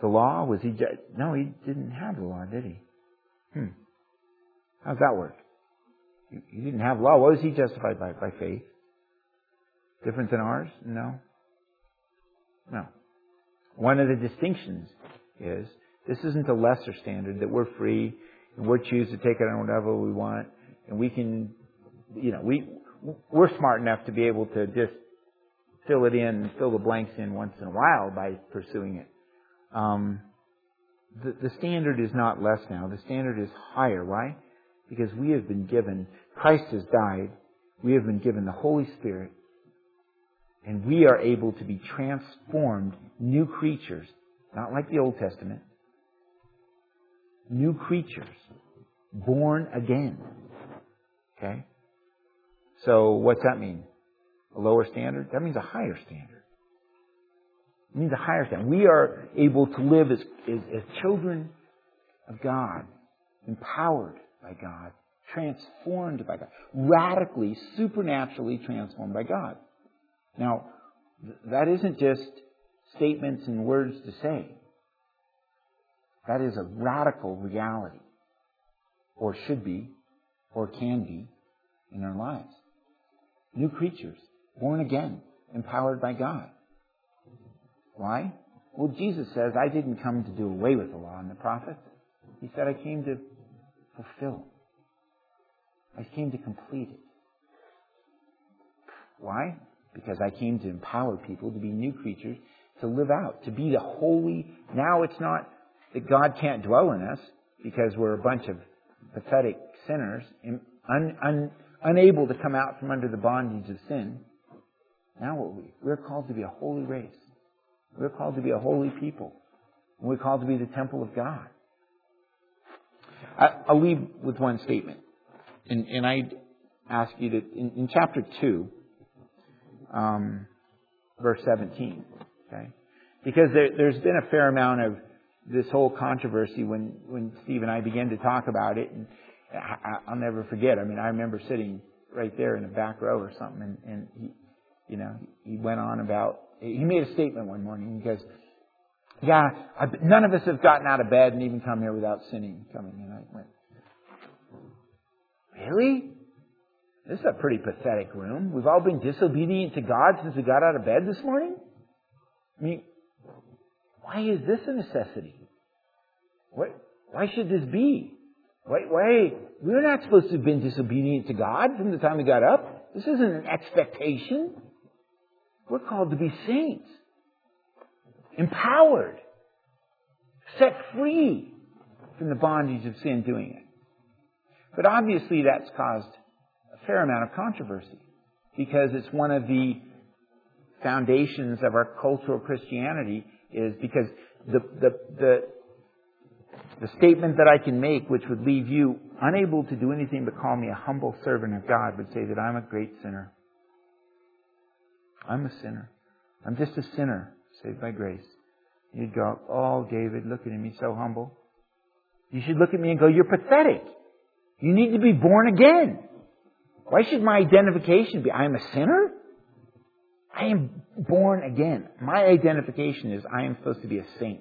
the law? Was he, no, he didn't have the law, did he? Hmm. How's that work? He didn't have law. What was he justified by? By faith. Different than ours? No. No. One of the distinctions is this isn't a lesser standard that we're free and we're choose to take it on whatever we want and we can, you know, we, we're smart enough to be able to just fill it in fill the blanks in once in a while by pursuing it. Um, the, the standard is not less now. The standard is higher. Why? Because we have been given, Christ has died, we have been given the Holy Spirit, and we are able to be transformed new creatures, not like the Old Testament, new creatures, born again. Okay? So what's that mean? A lower standard? That means a higher standard. It means a higher standard. We are able to live as, as, as children of God, empowered by God, transformed by God, radically, supernaturally transformed by God. Now, that isn't just statements and words to say. That is a radical reality, or should be, or can be, in our lives. New creatures, born again, empowered by God. Why? Well, Jesus says, I didn't come to do away with the law and the prophets. He said, I came to fulfill. I came to complete it. Why? Because I came to empower people to be new creatures, to live out, to be the holy. Now it's not that God can't dwell in us because we're a bunch of pathetic sinners, un, un, unable to come out from under the bondage of sin. Now what we? We're called to be a holy race. We're called to be a holy people. We're called to be the temple of God. I, will leave with one statement. And, and I'd ask you to, in, in chapter 2, um, verse 17, okay? Because there, there's been a fair amount of this whole controversy when, when Steve and I began to talk about it. And I, will never forget. I mean, I remember sitting right there in the back row or something, and, and he, you know, he went on about. He made a statement one morning. He goes, "Yeah, I, none of us have gotten out of bed and even come here without sinning." Coming, and I went, "Really? This is a pretty pathetic room. We've all been disobedient to God since we got out of bed this morning. I mean, why is this a necessity? What? Why should this be? Why, why? We're not supposed to have been disobedient to God from the time we got up. This isn't an expectation. We're called to be saints. Empowered. Set free from the bondage of sin doing it. But obviously that's caused a fair amount of controversy because it's one of the foundations of our cultural Christianity is because the, the, the, the statement that I can make, which would leave you unable to do anything but call me a humble servant of God, would say that I'm a great sinner. I'm a sinner. I'm just a sinner saved by grace. You'd go, Oh, David, looking at me so humble. You should look at me and go, You're pathetic. You need to be born again. Why should my identification be, I am a sinner? I am born again. My identification is I am supposed to be a saint,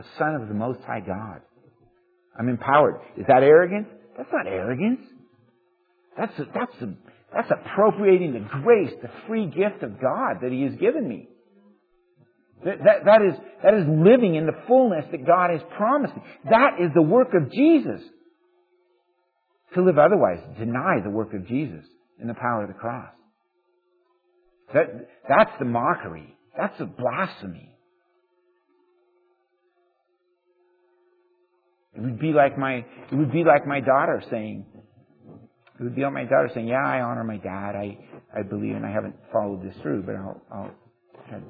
a son of the Most High God. I'm empowered. Is that arrogance? That's not arrogance. That's a, that's a, that's appropriating the grace, the free gift of God that He has given me. That, that, that, is, that is living in the fullness that God has promised me. That is the work of Jesus. To live otherwise, deny the work of Jesus and the power of the cross. That, that's the mockery. That's the blasphemy. It would be like my, it would be like my daughter saying, it would be like my daughter saying, yeah, I honor my dad. I, I believe, and I haven't followed this through, but I'll, I'll try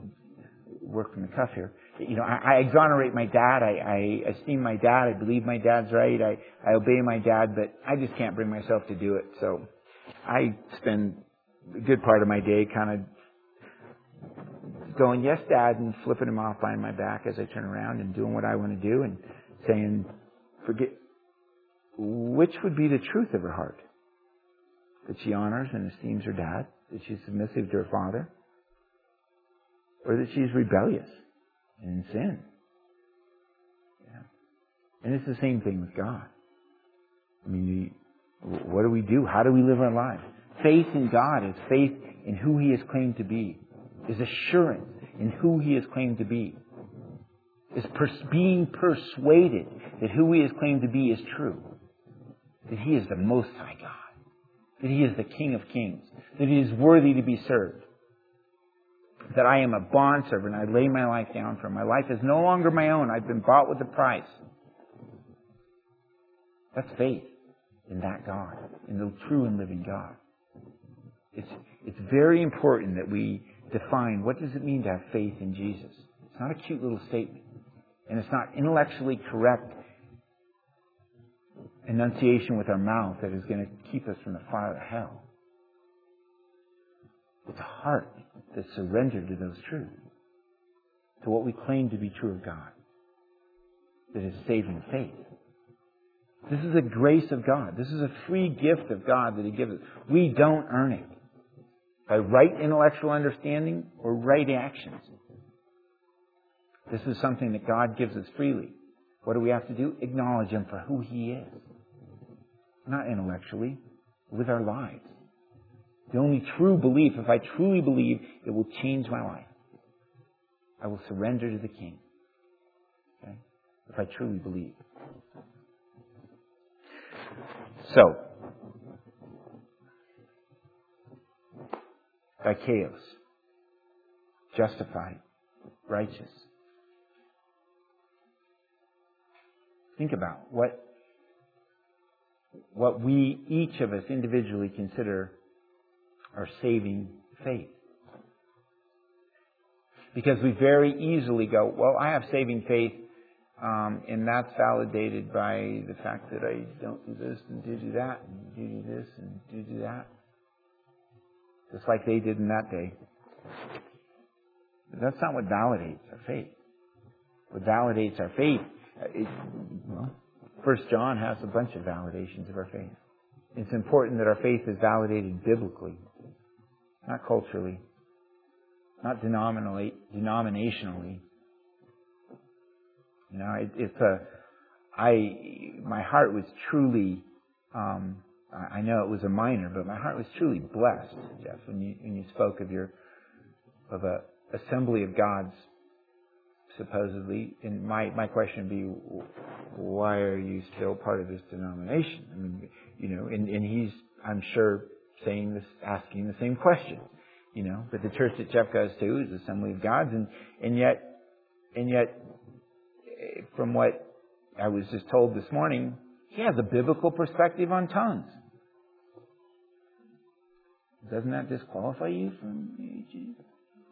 work from the cuff here. You know, I, I exonerate my dad. I, I esteem my dad. I believe my dad's right. I, I obey my dad, but I just can't bring myself to do it. So I spend a good part of my day kind of going, yes, dad, and flipping him off behind my back as I turn around and doing what I want to do and saying, forget, which would be the truth of her heart? That she honors and esteems her dad? That she's submissive to her father? Or that she's rebellious and in sin? Yeah. And it's the same thing with God. I mean, what do we do? How do we live our lives? Faith in God is faith in who He has claimed to be, is assurance in who He has claimed to be, is pers- being persuaded that who He has claimed to be is true, that He is the Most High God, that He is the King of Kings, that He is worthy to be served, that I am a bondservant, I lay my life down for Him. My life is no longer my own, I've been bought with a price. That's faith in that God, in the true and living God. It's, it's very important that we define what does it mean to have faith in Jesus. It's not a cute little statement. And it's not intellectually correct enunciation with our mouth that is going to keep us from the fire of hell. It's a heart that's surrendered to those truths, to what we claim to be true of God, that is saving faith. This is a grace of God. This is a free gift of God that He gives us. We don't earn it by right intellectual understanding or right actions. This is something that God gives us freely. What do we have to do? Acknowledge Him for who He is. Not intellectually, with our lives. The only true belief, if I truly believe, it will change my life. I will surrender to the King. Okay? If I truly believe. So, dikaios, justified, righteous. Think about what what we each of us individually consider our saving faith. Because we very easily go, well, I have saving faith, um, and that's validated by the fact that I don't do this and do do that and do do this and do do that. Just like they did in that day. But that's not what validates our faith. What validates our faith, well, First John has a bunch of validations of our faith. It's important that our faith is validated biblically, not culturally, not denominally, denominationally. You know, it, it's a, I, my heart was truly, um, I know it was a minor, but my heart was truly blessed, Jeff, when you, when you spoke of your, of a assembly of God's supposedly. And my, my question would be, why are you still part of this denomination? I mean, you know, and, and he's, I'm sure, saying this, asking the same question, you know. But the church that Jeff goes to is Assembly of Gods, and and yet, and yet, from what I was just told this morning, he has a biblical perspective on tongues. Doesn't that disqualify you from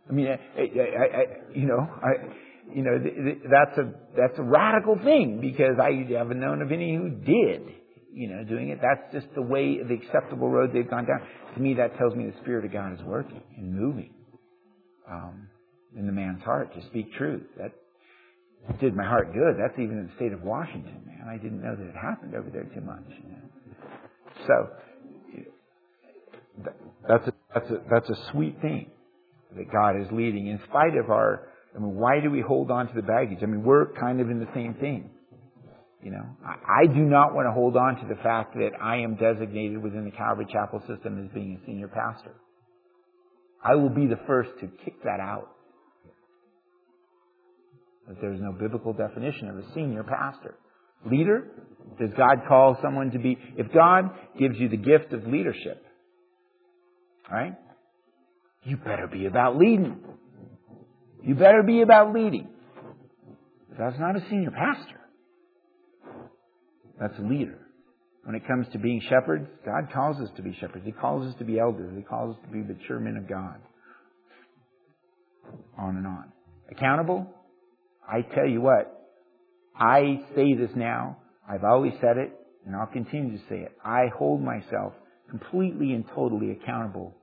I mean, I, I, I, you know, I, you know, that's a that's a radical thing because I haven't known of any who did, you know, doing it. That's just the way, the acceptable road they've gone down. To me, that tells me the Spirit of God is working and moving um, in the man's heart to speak truth. That did my heart good. That's even in the state of Washington, man. I didn't know that it happened over there too much. You know? So that's a that's a that's a sweet thing that God is leading in spite of our I mean, why do we hold on to the baggage? I mean, we're kind of in the same thing. You know, I, I do not want to hold on to the fact that I am designated within the Calvary Chapel system as being a senior pastor. I will be the first to kick that out. That there's no biblical definition of a senior pastor. Leader? Does God call someone to be, if God gives you the gift of leadership, right? You better be about leading. You better be about leading. That's not a senior pastor. That's a leader. When it comes to being shepherds, God calls us to be shepherds. He calls us to be elders. He calls us to be mature men of God. On and on. Accountable? I tell you what, I say this now. I've always said it, and I'll continue to say it. I hold myself completely and totally accountable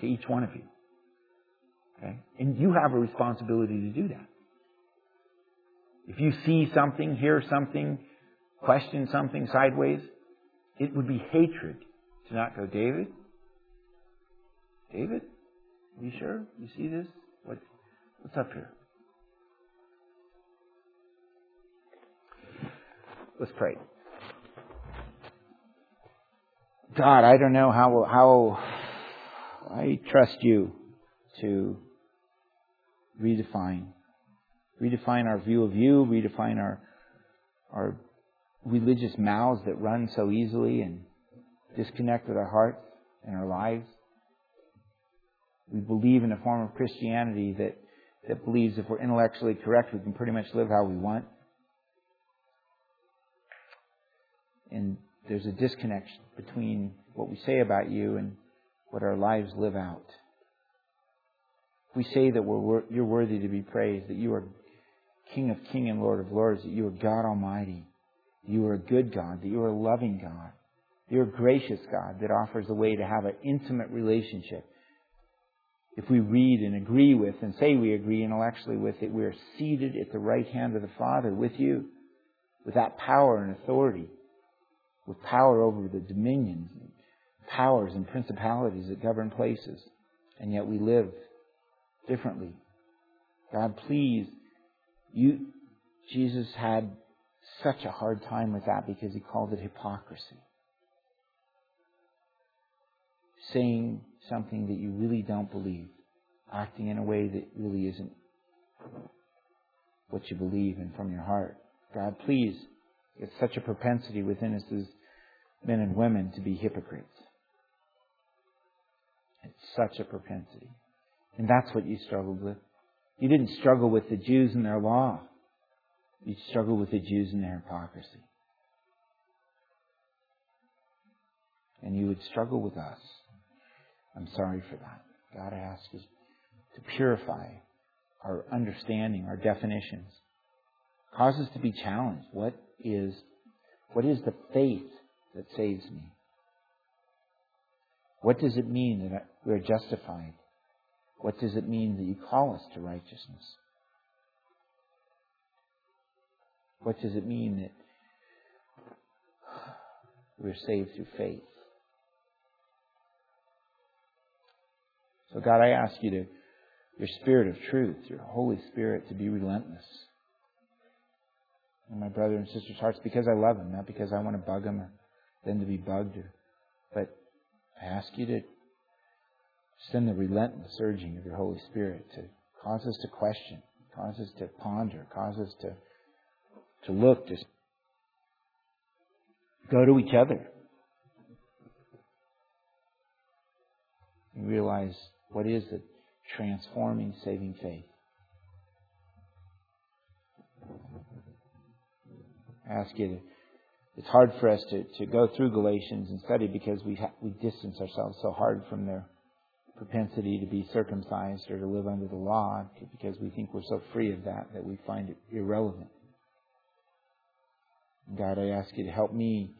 to each one of you. Okay? And you have a responsibility to do that. If you see something, hear something, question something sideways, it would be hatred to not go, David? David? Are you sure? You see this? What, what's up here? Let's pray. God, I don't know how, how I trust you to redefine. Redefine our view of you, redefine our, our religious mouths that run so easily and disconnect with our hearts and our lives. We believe in a form of Christianity that, that believes if we're intellectually correct, we can pretty much live how we want. And there's a disconnection between what we say about you and what our lives live out. We say that we're, you're worthy to be praised, that you are King of King and Lord of Lords, that you are God Almighty, you are a good God, that you are a loving God, you're a gracious God that offers a way to have an intimate relationship. If we read and agree with and say we agree intellectually with it, we are seated at the right hand of the Father with you, with that power and authority, with power over the dominions, powers and principalities that govern places, and yet we live differently. God, please, you, Jesus had such a hard time with that because he called it hypocrisy. Saying something that you really don't believe, acting in a way that really isn't what you believe and from your heart. God, please, it's such a propensity within us as men and women to be hypocrites. It's such a propensity. And that's what you struggled with. You didn't struggle with the Jews and their law. You struggled with the Jews and their hypocrisy. And you would struggle with us. I'm sorry for that. God, I us to purify our understanding, our definitions. Cause us to be challenged. What is, what is the faith that saves me? What does it mean that we're justified? What does it mean that you call us to righteousness? What does it mean that we're saved through faith? So, God, I ask you to, your Spirit of truth, your Holy Spirit, to be relentless in my brother and sister's hearts because I love them, not because I want to bug them or them to be bugged. Or, but I ask you to send the relentless urging of your Holy Spirit to cause us to question, cause us to ponder, cause us to to look, to go to each other. And realize what is the transforming, saving faith. Ask you it's hard for us to, to go through Galatians and study because we, ha- we distance ourselves so hard from their propensity to be circumcised or to live under the law because we think we're so free of that that we find it irrelevant. God, I ask you to help me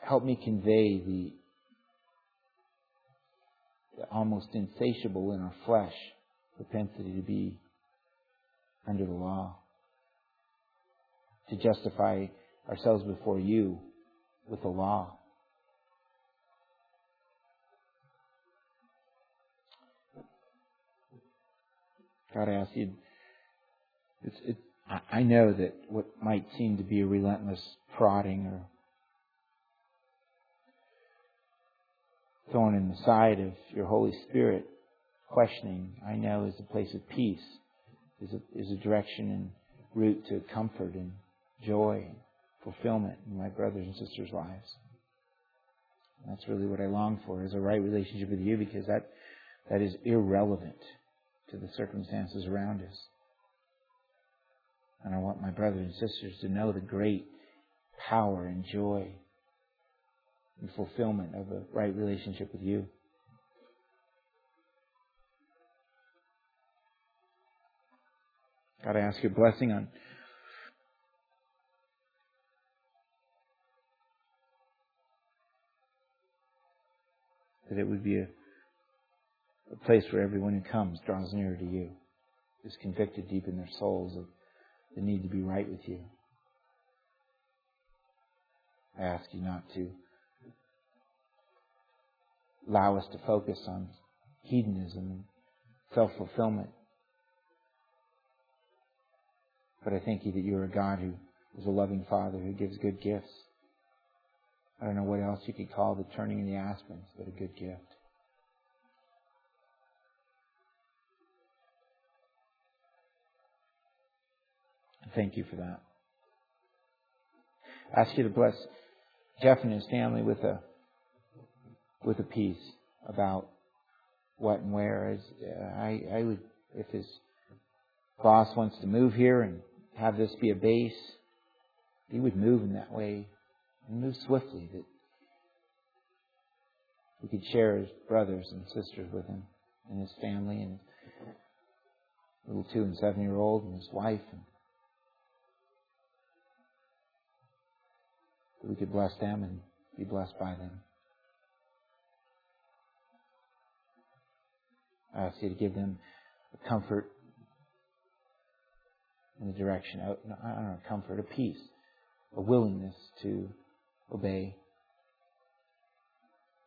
help me convey the, the almost insatiable in our flesh propensity to be under the law, to justify ourselves before you with the law. God, I ask you, it's, it, I know that what might seem to be a relentless prodding or thorn in the side of your Holy Spirit, questioning, I know is a place of peace, is a, is a direction and route to comfort and joy and fulfillment in my brothers and sisters' lives. And that's really what I long for, is a right relationship with you because that, that is irrelevant to the circumstances around us. And I want my brothers and sisters to know the great power and joy and fulfillment of a right relationship with you. God, I ask your blessing on that it would be a, a place where everyone who comes draws nearer to you, is convicted deep in their souls of the need to be right with you. I ask you not to allow us to focus on hedonism and self fulfillment. But I thank you that you're a God who is a loving Father who gives good gifts. I don't know what else you could call the turning in the aspens but a good gift. Thank you for that. I ask you to bless Jeff and his family with a with a peace about what and where. As uh, I, I would, if his boss wants to move here and have this be a base, he would move in that way and move swiftly that we could share his brothers and sisters with him and his family and little two and seven year old and his wife and we could bless them and be blessed by them. I ask you to give them a comfort in the direction, of, I don't know, comfort, a peace, a willingness to obey,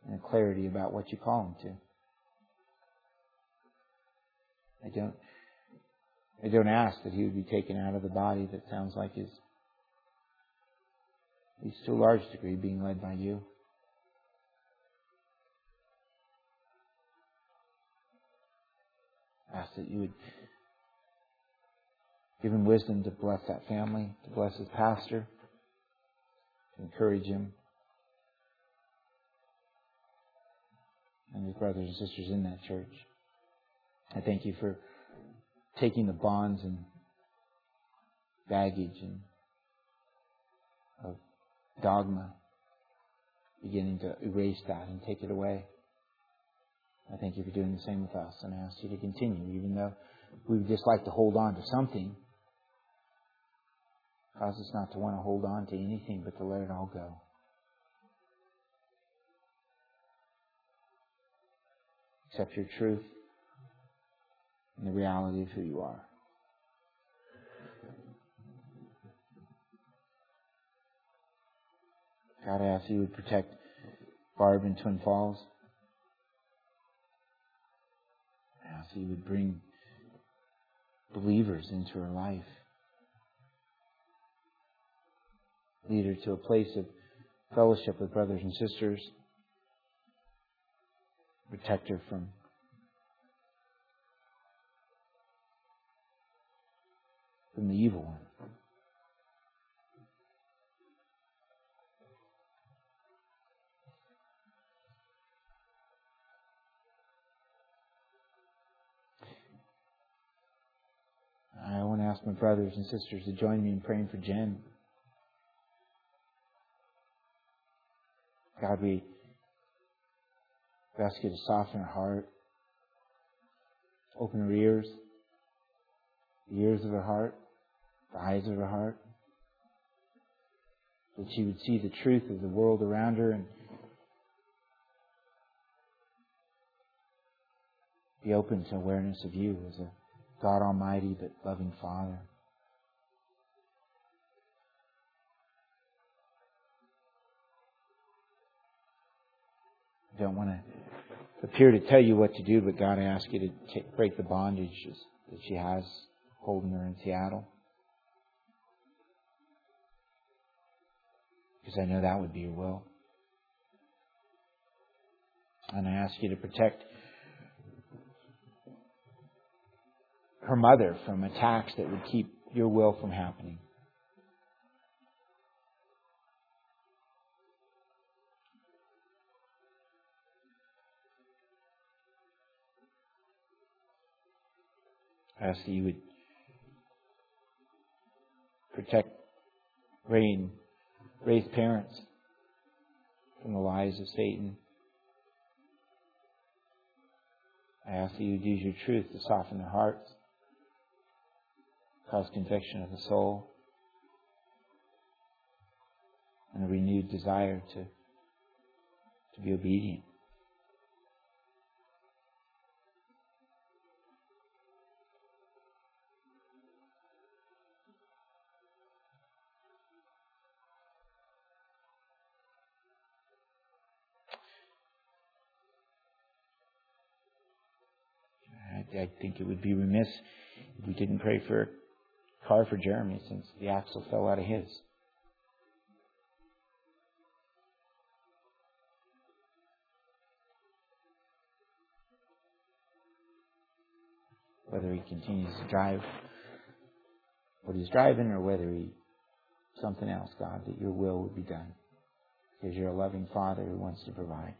and a clarity about what you call them to. I don't, I don't ask that he would be taken out of the body that sounds like his, he's to a large degree being led by you. I ask that you would give him wisdom to bless that family, to bless his pastor, to encourage him, and his brothers and sisters in that church. I thank you for taking the bonds and baggage and dogma, beginning to erase that and take it away. I thank you for doing the same with us, and I ask you to continue, even though we would just like to hold on to something. Cause us not to want to hold on to anything, but to let it all go. Accept your truth and the reality of who you are. God, I ask you would protect Barb in Twin Falls. I ask you would bring believers into her life. Lead her to a place of fellowship with brothers and sisters. Protect her from from the evil one. I want to ask my brothers and sisters to join me in praying for Jen. God, we ask you to soften her heart, open her ears, the ears of her heart, the eyes of her heart, that she would see the truth of the world around her and be open to awareness of you as a God Almighty but loving Father. I don't want to appear to tell you what to do, but God, I ask you to take, break the bondage that she has holding her in Seattle. Because I know that would be your will. And I ask you to protect her mother from attacks that would keep your will from happening. I ask that you would protect Rain raise parents from the lies of Satan. I ask that you would use your truth to soften their hearts, cause conviction of the soul, and a renewed desire to, to be obedient. I think it would be remiss if we didn't pray for car for Jeremy since the axle fell out of his. Whether he continues to drive what he's driving or whether he something else, God, that your will would be done. Because you're a loving Father who wants to provide.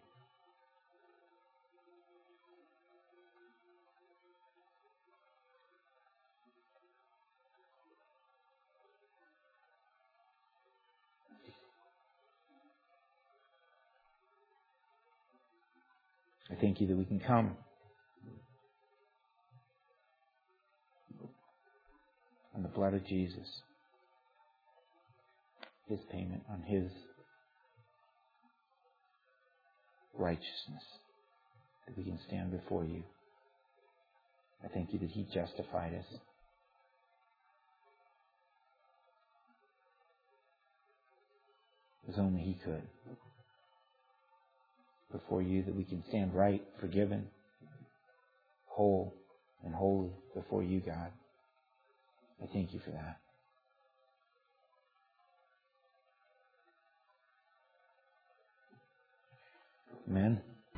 I thank you that we can come on the blood of Jesus, His payment on His righteousness, that we can stand before you. I thank you that He justified us. As only He could before you that we can stand right, forgiven, whole, and holy before you, God. I thank you for that. Amen.